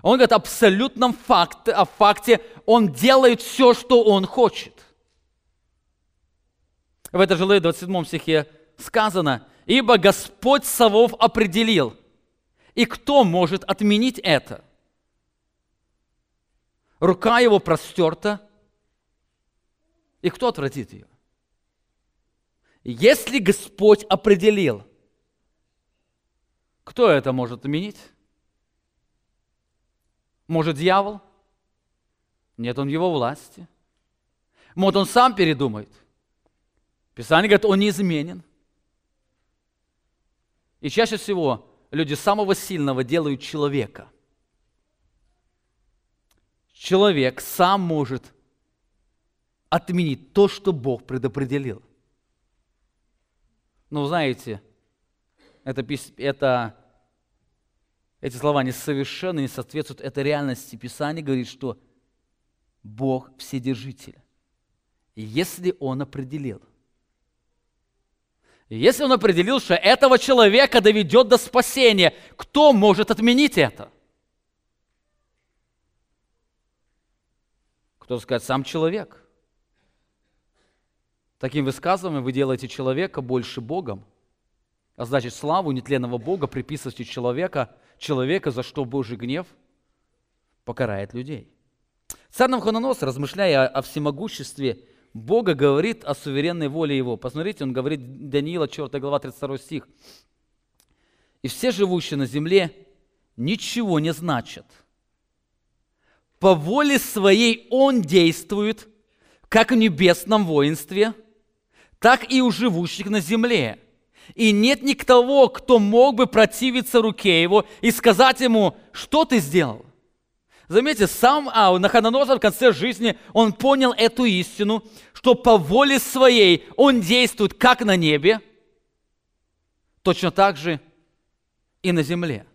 Он говорит абсолютном факте, о факте, он делает все, что он хочет. В этой же 27 стихе сказано, ибо Господь Савов определил. И кто может отменить это? Рука его простерта, и кто отвратит ее? Если Господь определил, кто это может отменить? Может, дьявол? Нет, он его власти. Может, он сам передумает. Писание говорит, он неизменен. И чаще всего люди самого сильного делают человека. Человек сам может отменить то, что Бог предопределил. Но знаете, это, это, эти слова несовершенны, не соответствуют этой реальности. Писание говорит, что Бог вседержитель. Если Он определил, если Он определил, что этого человека доведет до спасения, кто может отменить это? Кто сказать, сам человек. Таким высказыванием вы делаете человека больше Богом, а значит славу нетленного Бога приписываете человека, человека, за что Божий гнев покарает людей. Царь Навходоносор, размышляя о всемогуществе Бога, говорит о суверенной воле Его. Посмотрите, он говорит, Даниила, 4 глава, 32 стих. «И все живущие на земле ничего не значат. По воле своей Он действует, как в небесном воинстве, так и у живущих на земле. И нет никого, кто мог бы противиться руке Его и сказать Ему, что ты сделал? Заметьте, сам а, Наханоносор в конце жизни, он понял эту истину, что по воле своей он действует как на небе, точно так же и на земле.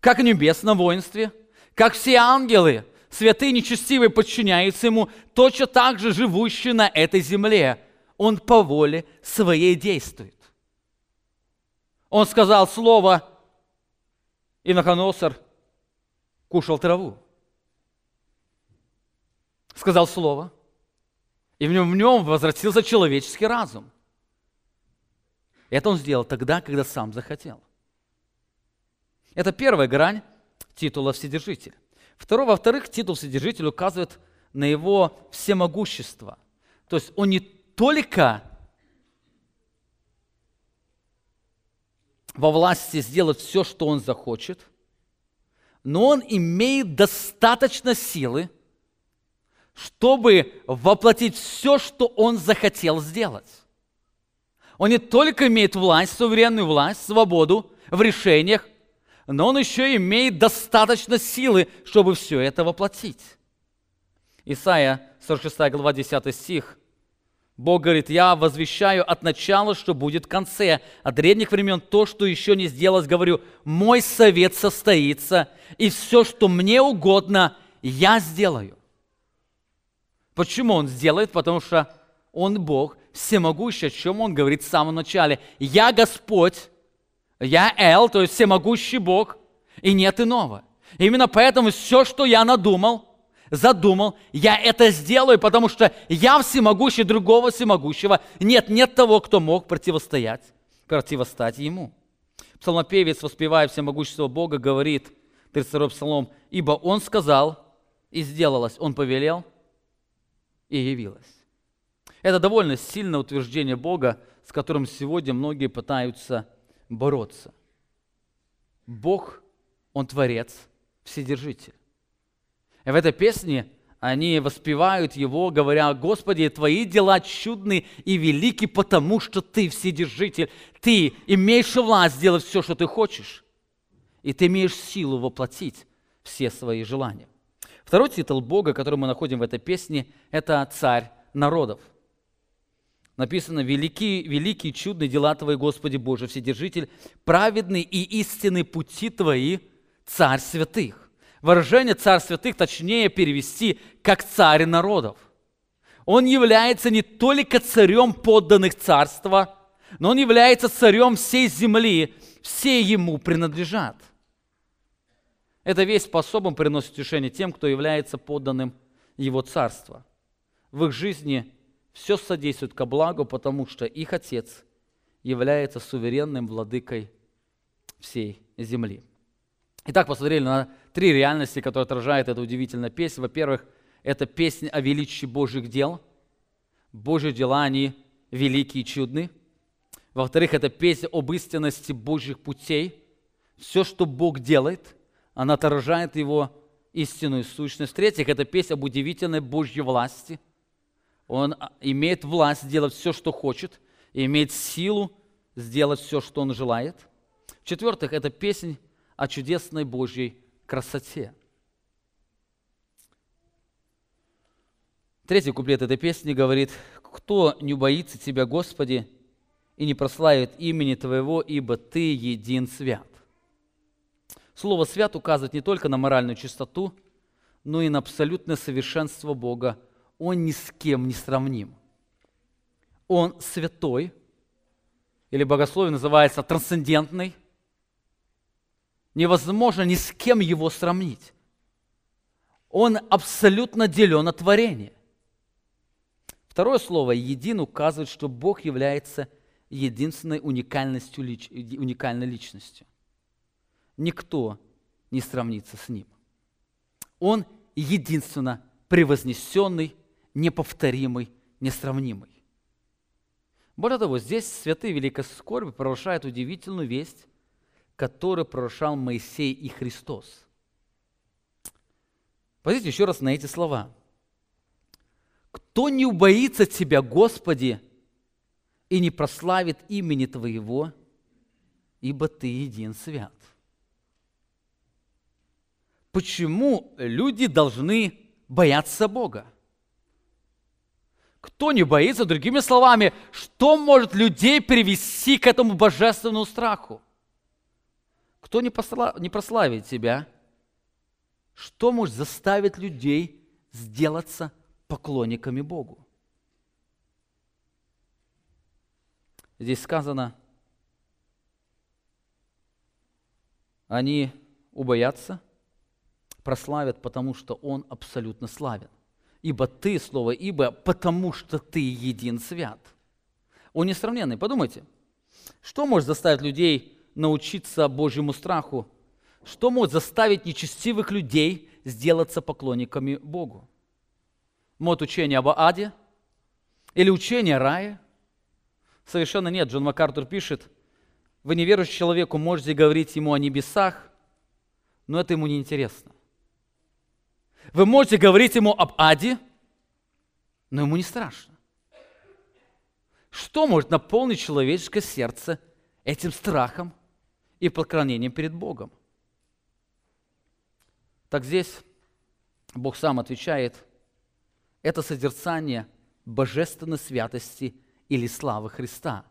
Как в небесном воинстве, как все ангелы, святые нечестивые подчиняются ему, точно так же живущие на этой земле. Он по воле своей действует. Он сказал слово, и Наханосор кушал траву. Сказал слово, и в нем, в нем возвратился человеческий разум. Это он сделал тогда, когда сам захотел. Это первая грань титула Вседержитель. Второе, во-вторых, титул Вседержитель указывает на его всемогущество. То есть он не только во власти сделать все, что он захочет – но он имеет достаточно силы, чтобы воплотить все, что он захотел сделать. Он не только имеет власть, суверенную власть, свободу в решениях, но он еще имеет достаточно силы, чтобы все это воплотить. Исайя 46 глава 10 стих – Бог говорит, я возвещаю от начала, что будет в конце. От древних времен то, что еще не сделалось, говорю, мой совет состоится, и все, что мне угодно, я сделаю. Почему Он сделает? Потому что Он Бог, всемогущий, о чем Он говорит в самом начале. Я Господь, я Эл, то есть всемогущий Бог, и нет иного. Именно поэтому все, что я надумал – задумал, я это сделаю, потому что я всемогущий, другого всемогущего. Нет, нет того, кто мог противостоять, противостать ему. Псалмопевец, воспевая всемогущество Бога, говорит, 32 псалом, «Ибо Он сказал, и сделалось, Он повелел, и явилось». Это довольно сильное утверждение Бога, с которым сегодня многие пытаются бороться. Бог, Он Творец, Вседержитель. В этой песне они воспевают его, говоря, «Господи, Твои дела чудны и велики, потому что Ты вседержитель. Ты имеешь власть сделать все, что Ты хочешь, и Ты имеешь силу воплотить все свои желания». Второй титул Бога, который мы находим в этой песне, это «Царь народов». Написано, «Великие, великие чудные дела Твои, Господи Боже, Вседержитель, праведные и истинные пути Твои, Царь святых». Выражение «царь святых» точнее перевести как «царь народов». Он является не только царем подданных царства, но он является царем всей земли, все ему принадлежат. Эта весть по-особому приносит утешение тем, кто является подданным его царства. В их жизни все содействует ко благу, потому что их отец является суверенным владыкой всей земли. Итак, посмотрели на три реальности, которые отражает эта удивительная песня. Во-первых, это песня о величии Божьих дел. Божьи дела, они великие и чудны. Во-вторых, это песня об истинности Божьих путей. Все, что Бог делает, она отражает Его истинную сущность. В-третьих, это песнь об удивительной Божьей власти. Он а, имеет власть сделать все, что хочет, и имеет силу сделать все, что он желает. В-четвертых, это песнь о чудесной Божьей красоте. Третий куплет этой песни говорит, «Кто не боится Тебя, Господи, и не прославит имени Твоего, ибо Ты един свят». Слово «свят» указывает не только на моральную чистоту, но и на абсолютное совершенство Бога. Он ни с кем не сравним. Он святой, или богословие называется трансцендентный. Невозможно ни с кем его сравнить. Он абсолютно делен от творения. Второе слово «един» указывает, что Бог является единственной уникальностью, уникальной личностью никто не сравнится с ним. Он единственно превознесенный, неповторимый, несравнимый. Более того, здесь святые Великой Скорби провозглашают удивительную весть, которую прорушал Моисей и Христос. Посмотрите еще раз на эти слова. «Кто не убоится Тебя, Господи, и не прославит имени Твоего, ибо Ты един свят». Почему люди должны бояться Бога? Кто не боится, другими словами, что может людей привести к этому божественному страху? Кто не, посла, не прославит тебя? Что может заставить людей сделаться поклонниками Богу? Здесь сказано, они убоятся – прославят, потому что Он абсолютно славен. Ибо Ты, слово «ибо», потому что Ты един свят. Он несравненный. Подумайте, что может заставить людей научиться Божьему страху? Что может заставить нечестивых людей сделаться поклонниками Богу? Может учение об аде? Или учение о рае? Совершенно нет. Джон МакАртур пишет, вы неверующий человеку можете говорить ему о небесах, но это ему не интересно. Вы можете говорить ему об аде, но ему не страшно. Что может наполнить человеческое сердце этим страхом и поклонением перед Богом? Так здесь Бог сам отвечает, это созерцание божественной святости или славы Христа.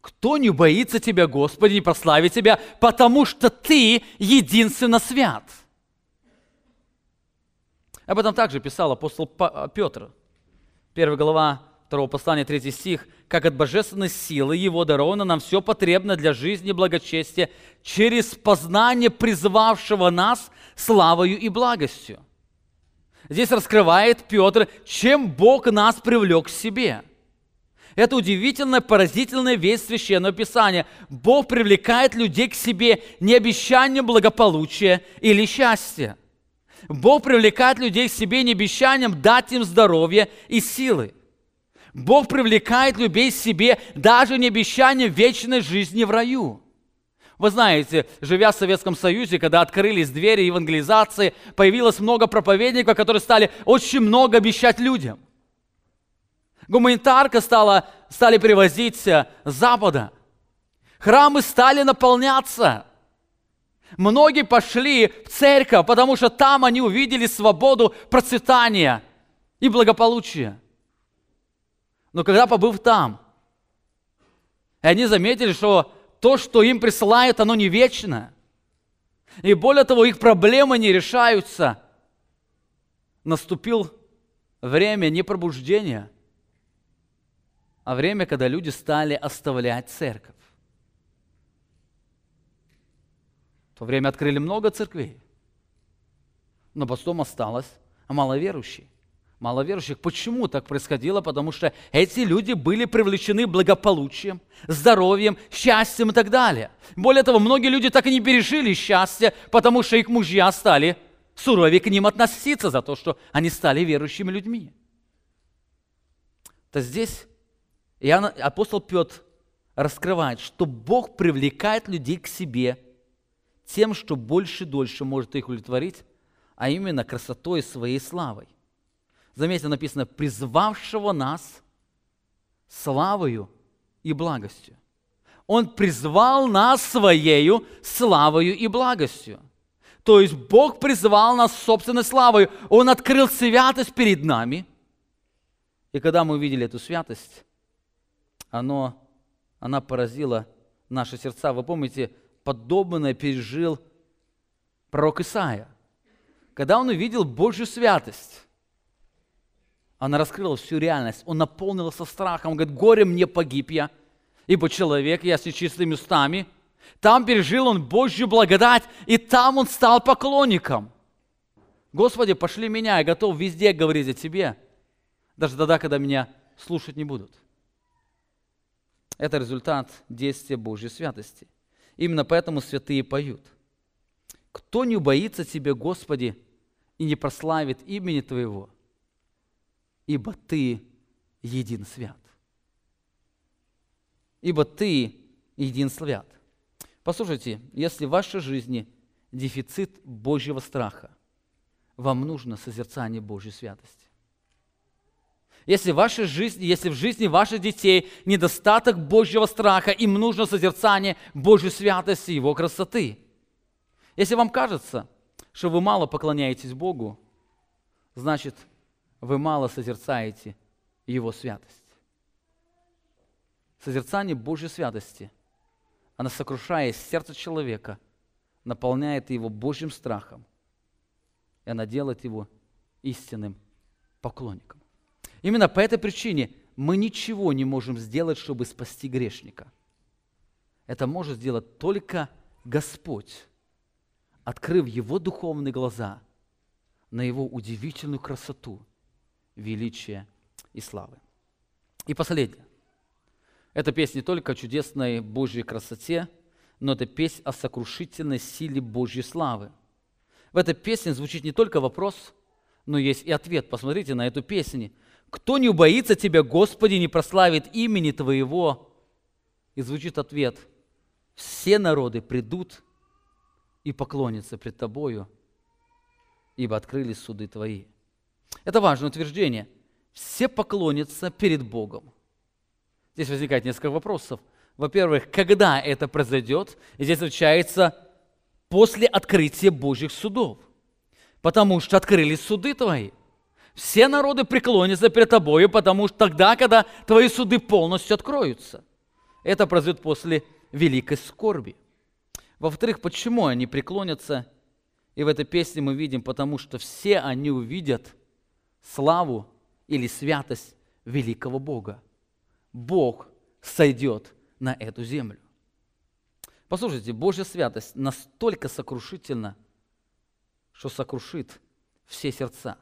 Кто не боится Тебя, Господи, не прославит Тебя, потому что Ты единственно свят – об этом также писал апостол Петр. Первая глава 2 послания, 3 стих. «Как от божественной силы Его даровано нам все потребно для жизни и благочестия через познание призвавшего нас славою и благостью». Здесь раскрывает Петр, чем Бог нас привлек к себе. Это удивительная, поразительная весть Священного Писания. Бог привлекает людей к себе не обещанием благополучия или счастья – Бог привлекает людей к себе не обещанием дать им здоровье и силы. Бог привлекает людей себе даже не обещанием вечной жизни в раю. Вы знаете, живя в Советском Союзе, когда открылись двери евангелизации, появилось много проповедников, которые стали очень много обещать людям. Гуманитарка стала, стали привозить с Запада. Храмы стали наполняться. Многие пошли в церковь, потому что там они увидели свободу процветания и благополучия. Но когда побыв там, они заметили, что то, что им присылают, оно не вечно. И более того, их проблемы не решаются. Наступил время не пробуждения, а время, когда люди стали оставлять церковь. В то время открыли много церквей, но потом осталось мало верующих. Мало верующих. Почему так происходило? Потому что эти люди были привлечены благополучием, здоровьем, счастьем и так далее. Более того, многие люди так и не пережили счастье, потому что их мужья стали суровее к ним относиться за то, что они стали верующими людьми. То здесь Иоанн, апостол Петр раскрывает, что Бог привлекает людей к себе – тем, что больше и дольше может их удовлетворить, а именно красотой своей славой. Заметьте, написано, призвавшего нас славою и благостью. Он призвал нас своею славою и благостью. То есть Бог призвал нас собственной славой. Он открыл святость перед нами. И когда мы увидели эту святость, оно, она поразила наши сердца. Вы помните, подобное пережил пророк Исаия. Когда он увидел Божью святость, она раскрыла всю реальность. Он наполнился страхом. Он говорит, горе мне погиб я, ибо человек я с нечистыми устами. Там пережил он Божью благодать, и там он стал поклонником. Господи, пошли меня, я готов везде говорить о Тебе, даже тогда, когда меня слушать не будут. Это результат действия Божьей святости. Именно поэтому святые поют. Кто не убоится Тебе, Господи, и не прославит имени Твоего – ибо Ты един свят. Ибо Ты един свят. Послушайте, если в вашей жизни дефицит Божьего страха, вам нужно созерцание Божьей святости. Если в вашей жизни, если в жизни ваших детей недостаток Божьего страха, им нужно созерцание Божьей святости, Его красоты. Если вам кажется, что вы мало поклоняетесь Богу, значит, вы мало созерцаете Его святость. Созерцание Божьей святости, она сокрушая сердце человека, наполняет его Божьим страхом, и она делает его истинным поклонником. Именно по этой причине мы ничего не можем сделать, чтобы спасти грешника. Это может сделать только Господь, открыв его духовные глаза на его удивительную красоту – величия и славы. И последнее. Эта песня не только о чудесной Божьей красоте, но это песня о сокрушительной силе Божьей славы. В этой песне звучит не только вопрос, но есть и ответ. Посмотрите на эту песню. «Кто не убоится Тебя, Господи, не прославит имени Твоего?» И звучит ответ. «Все народы придут и поклонятся пред Тобою, ибо открылись суды Твои». Это важное утверждение. Все поклонятся перед Богом. Здесь возникает несколько вопросов. Во-первых, когда это произойдет? И здесь отвечается после открытия Божьих судов. Потому что открылись суды твои. Все народы преклонятся перед тобою, потому что тогда, когда твои суды полностью откроются. Это произойдет после великой скорби. Во-вторых, почему они преклонятся? И в этой песне мы видим, потому что все они увидят славу или святость великого Бога. Бог сойдет на эту землю. Послушайте, Божья святость настолько сокрушительна, что сокрушит все сердца.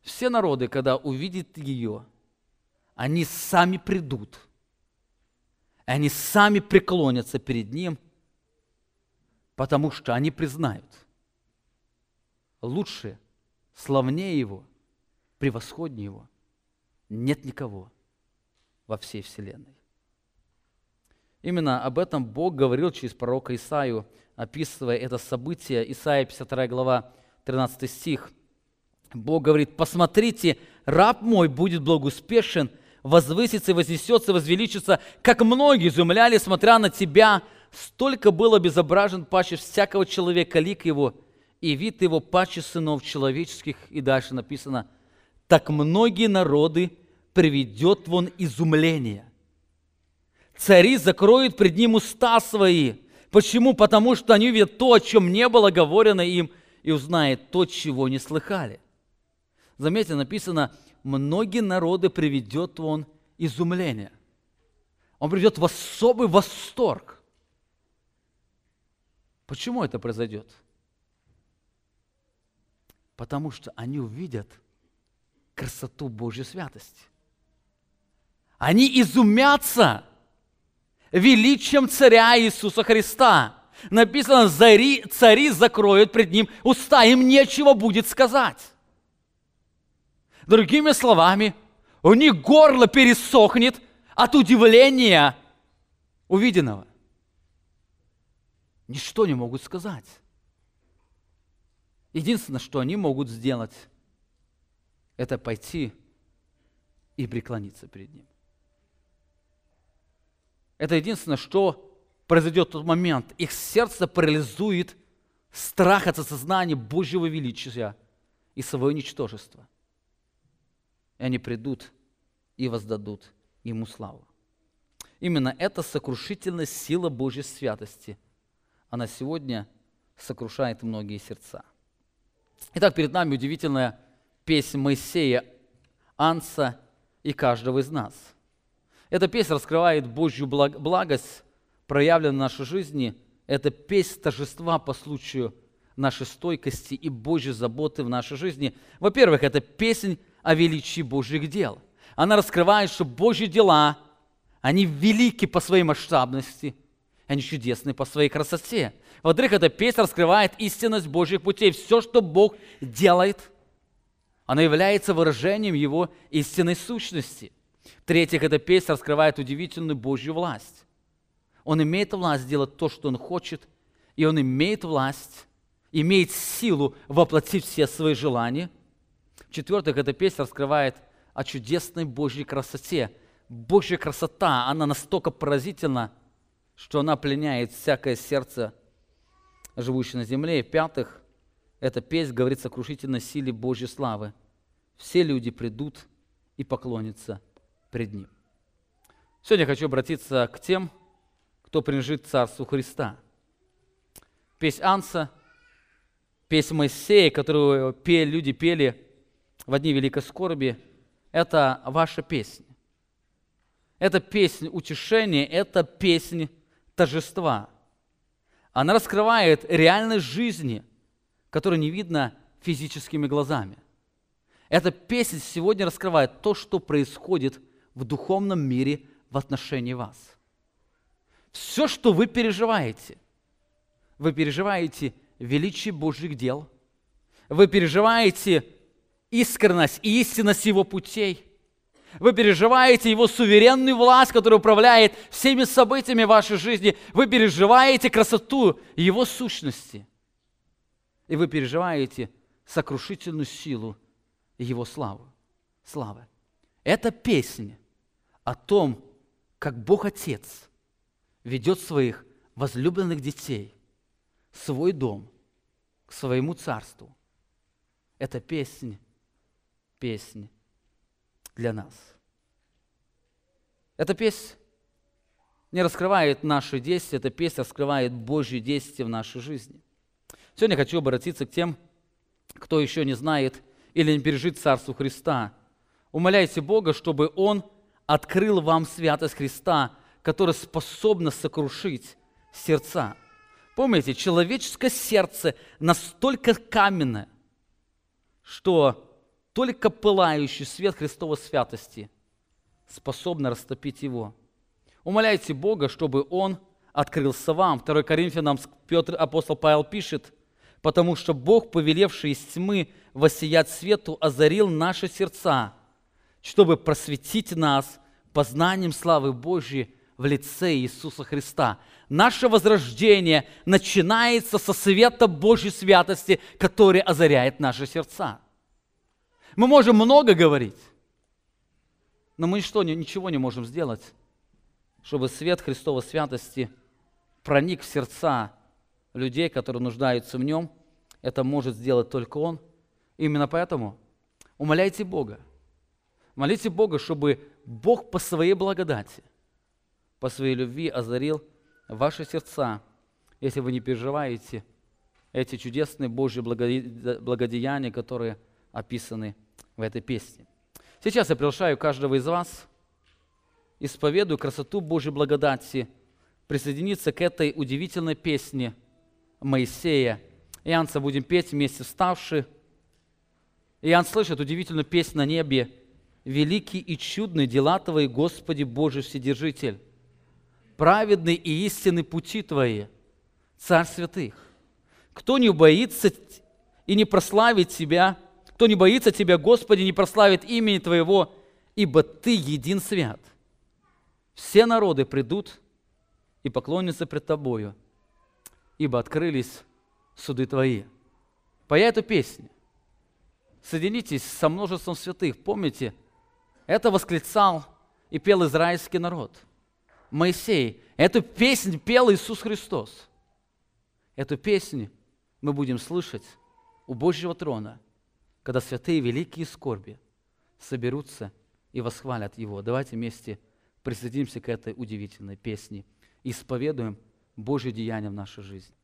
Все народы, когда увидят ее, они сами придут, они сами преклонятся перед Ним, потому что они признают, лучше, славнее Его – превосходнее его нет никого во всей вселенной. Именно об этом Бог говорил через пророка Исаию, описывая это событие. Исаия 52 глава 13 стих. Бог говорит, посмотрите, раб мой будет благоуспешен, возвысится и вознесется, возвеличится, как многие изумляли, смотря на тебя, столько было безображен паче всякого человека лик его, и вид его паче сынов человеческих. И дальше написано, так многие народы приведет вон изумление. Цари закроют пред ним уста свои. Почему? Потому что они увидят то, о чем не было говорено им, и узнают то, чего не слыхали. Заметьте, написано, многие народы приведет он изумление. Он приведет в особый восторг. Почему это произойдет? Потому что они увидят – красоту Божьей святости. Они изумятся величием царя Иисуса Христа. Написано, цари, цари закроют пред ним уста, им нечего будет сказать. Другими словами, у них горло пересохнет от удивления увиденного. Ничто не могут сказать. Единственное, что они могут сделать, это пойти и преклониться перед Ним. Это единственное, что произойдет в тот момент. Их сердце парализует страх от осознания Божьего величия и своего ничтожества. И они придут и воздадут Ему славу. Именно эта сокрушительная сила Божьей святости, она сегодня сокрушает многие сердца. Итак, перед нами удивительная песня Моисея, Анса и каждого из нас. Эта песня раскрывает Божью благость, проявленную в нашей жизни. Это песня торжества по случаю нашей стойкости и Божьей заботы в нашей жизни. Во-первых, это песнь о величии Божьих дел. Она раскрывает, что Божьи дела, они велики по своей масштабности, они чудесны по своей красоте. Во-вторых, эта песня раскрывает истинность Божьих путей. Все, что Бог делает, она является выражением Его истинной сущности. В-третьих, эта песня раскрывает удивительную Божью власть. Он имеет власть делать то, что Он хочет, и Он имеет власть, имеет силу воплотить все свои желания. В-четвертых, эта песня раскрывает о чудесной Божьей красоте. Божья красота, она настолько поразительна, что она пленяет всякое сердце, живущее на земле. И в-пятых, эта песня говорит о сокрушительной силе Божьей славы. Все люди придут и поклонятся пред Ним. Сегодня я хочу обратиться к тем, кто принадлежит Царству Христа. Песнь Анса, песнь Моисея, которую пели, люди пели в дни великой скорби, это ваша песня. Это песня утешения, это песня торжества. Она раскрывает реальность жизни, которую не видно физическими глазами. Эта песня сегодня раскрывает то, что происходит в духовном мире в отношении вас. Все, что вы переживаете, вы переживаете величие Божьих дел, вы переживаете искренность и истинность Его путей, вы переживаете Его суверенную власть, которая управляет всеми событиями вашей жизни, вы переживаете красоту Его сущности, и вы переживаете сокрушительную силу Его славы. славы. Это песня о том, как Бог Отец ведет своих возлюбленных детей свой дом, к своему царству. Это песня, песня для нас. Эта песня не раскрывает наши действия, эта песня раскрывает Божьи действия в нашей жизни. Сегодня хочу обратиться к тем, кто еще не знает или не пережит Царство Христа. Умоляйте Бога, чтобы Он открыл вам святость Христа, которая способна сокрушить сердца. Помните, человеческое сердце настолько каменное, что только пылающий свет Христовой святости способно растопить его. Умоляйте Бога, чтобы Он открылся вам. 2 Коринфянам Петр, апостол Павел пишет, потому что Бог, повелевший из тьмы воссиять свету, озарил наши сердца, чтобы просветить нас познанием славы Божьей в лице Иисуса Христа. Наше возрождение начинается со света Божьей святости, который озаряет наши сердца. Мы можем много говорить, но мы ничто, ничего не можем сделать, чтобы свет Христовой святости проник в сердца людей, которые нуждаются в нем. Это может сделать только Он. Именно поэтому умоляйте Бога. Молите Бога, чтобы Бог по своей благодати, по своей любви озарил ваши сердца, если вы не переживаете эти чудесные Божьи благодеяния, которые описаны в этой песне. Сейчас я приглашаю каждого из вас, исповедую красоту Божьей благодати, присоединиться к этой удивительной песне Моисея. Иоаннца будем петь вместе вставши. Иоанн слышит удивительную песню на небе. «Великий и чудный дела Твои, Господи Божий Вседержитель, праведный и истинный пути Твои, Царь святых. Кто не боится и не прославит Тебя, кто не боится Тебя, Господи, не прославит имени Твоего, ибо Ты един свят. Все народы придут и поклонятся пред Тобою, ибо открылись суды Твои. поя эту песню. Соединитесь со множеством святых. Помните, это восклицал и пел израильский народ. Моисей. Эту песнь пел Иисус Христос. Эту песню мы будем слышать у Божьего трона, когда святые великие скорби соберутся и восхвалят Его. Давайте вместе присоединимся к этой удивительной песне и исповедуем Божье деяние в нашей жизни.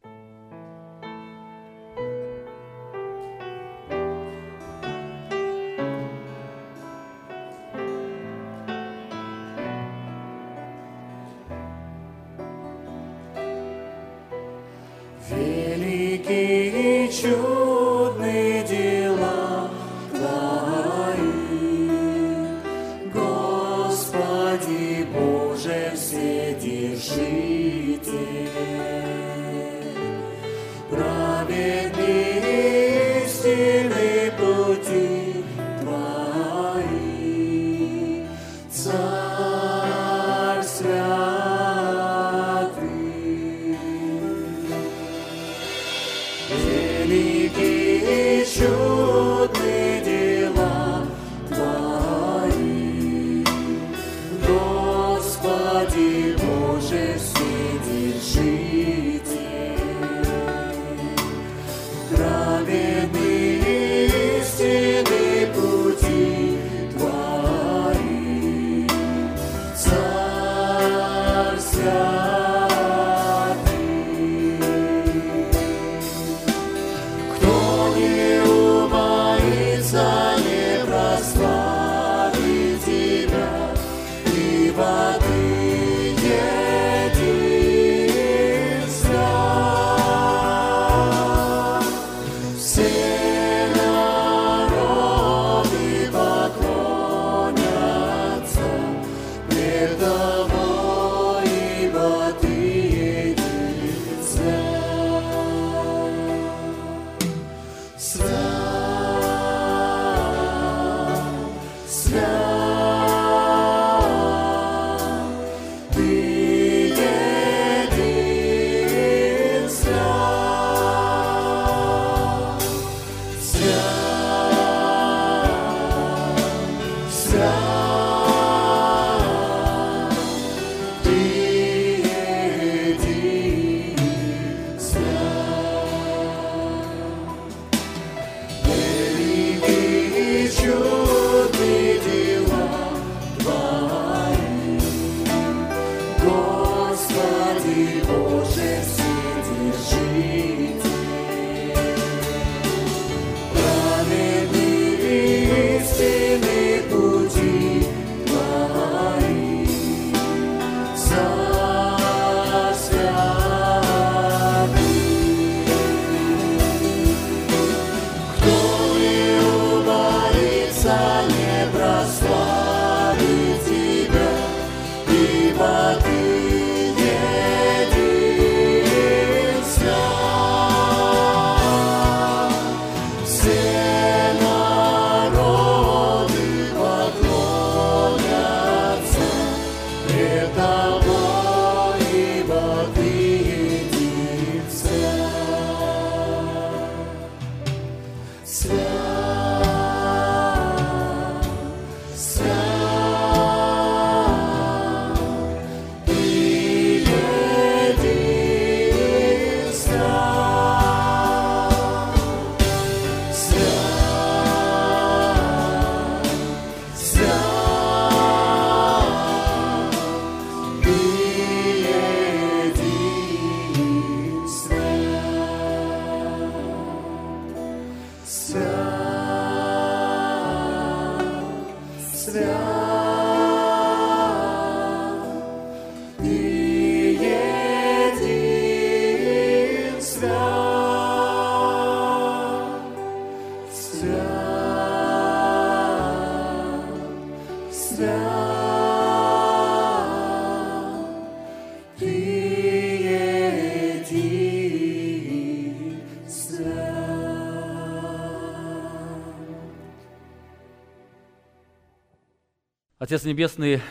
Отец Небесный,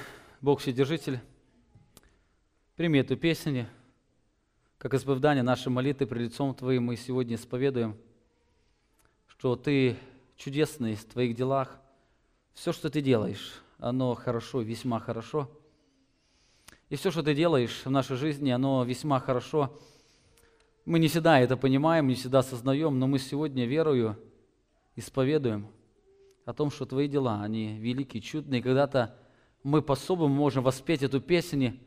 Бог Вседержитель, прими эту песню, как исповедание нашей молитвы при лицом Твоим мы сегодня исповедуем что Ты чудесный в Твоих делах. Все, что Ты делаешь, оно хорошо, весьма хорошо. И все, что Ты делаешь в нашей жизни, оно весьма хорошо. Мы не всегда это понимаем, не всегда осознаем, но мы сегодня верою исповедуем о том, что Твои дела, они великие, чудные. Когда-то мы по-особому можем воспеть эту песню,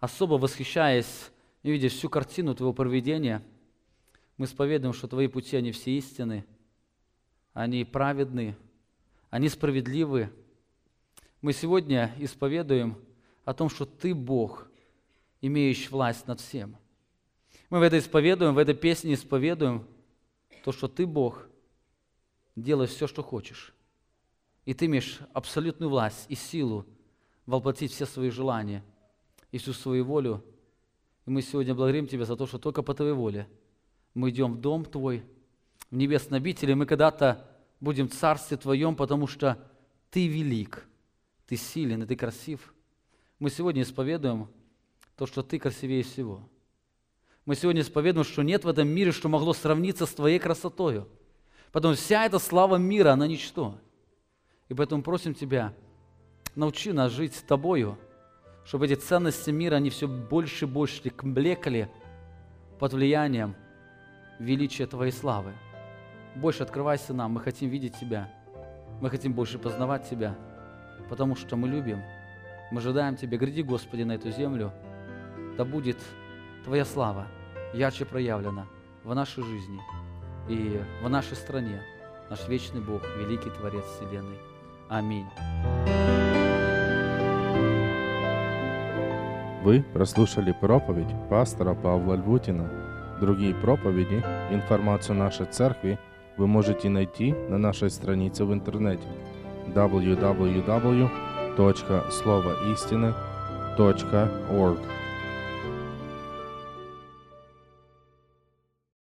особо восхищаясь, видя всю картину Твоего проведения. Мы исповедуем, что Твои пути, они все истины, они праведны, они справедливы. Мы сегодня исповедуем о том, что Ты Бог, имеющий власть над всем. Мы в это исповедуем, в этой песне исповедуем то, что Ты Бог, делай все, что хочешь. И Ты имеешь абсолютную власть и силу воплотить все свои желания и всю свою волю. И мы сегодня благодарим Тебя за то, что только по Твоей воле мы идем в дом Твой, в небесные обители, мы когда-то будем в Царстве Твоем, потому что Ты велик, Ты силен и Ты красив. Мы сегодня исповедуем то, что Ты красивее всего. Мы сегодня исповедуем, что нет в этом мире, что могло сравниться с Твоей красотою. Потому вся эта слава мира, она ничто. И поэтому просим Тебя, научи нас жить с Тобою, чтобы эти ценности мира, они все больше и больше блекали под влиянием величия Твоей славы. Больше открывайся нам, мы хотим видеть Тебя, мы хотим больше познавать Тебя, потому что мы любим, мы ожидаем Тебя. Гряди, Господи, на эту землю, да будет Твоя слава ярче проявлена в нашей жизни и в нашей стране, наш вечный Бог, великий Творец Вселенной. Аминь. Вы прослушали проповедь пастора Павла Львутина. Другие проповеди, информацию нашей церкви вы можете найти на нашей странице в интернете www.словоистины.org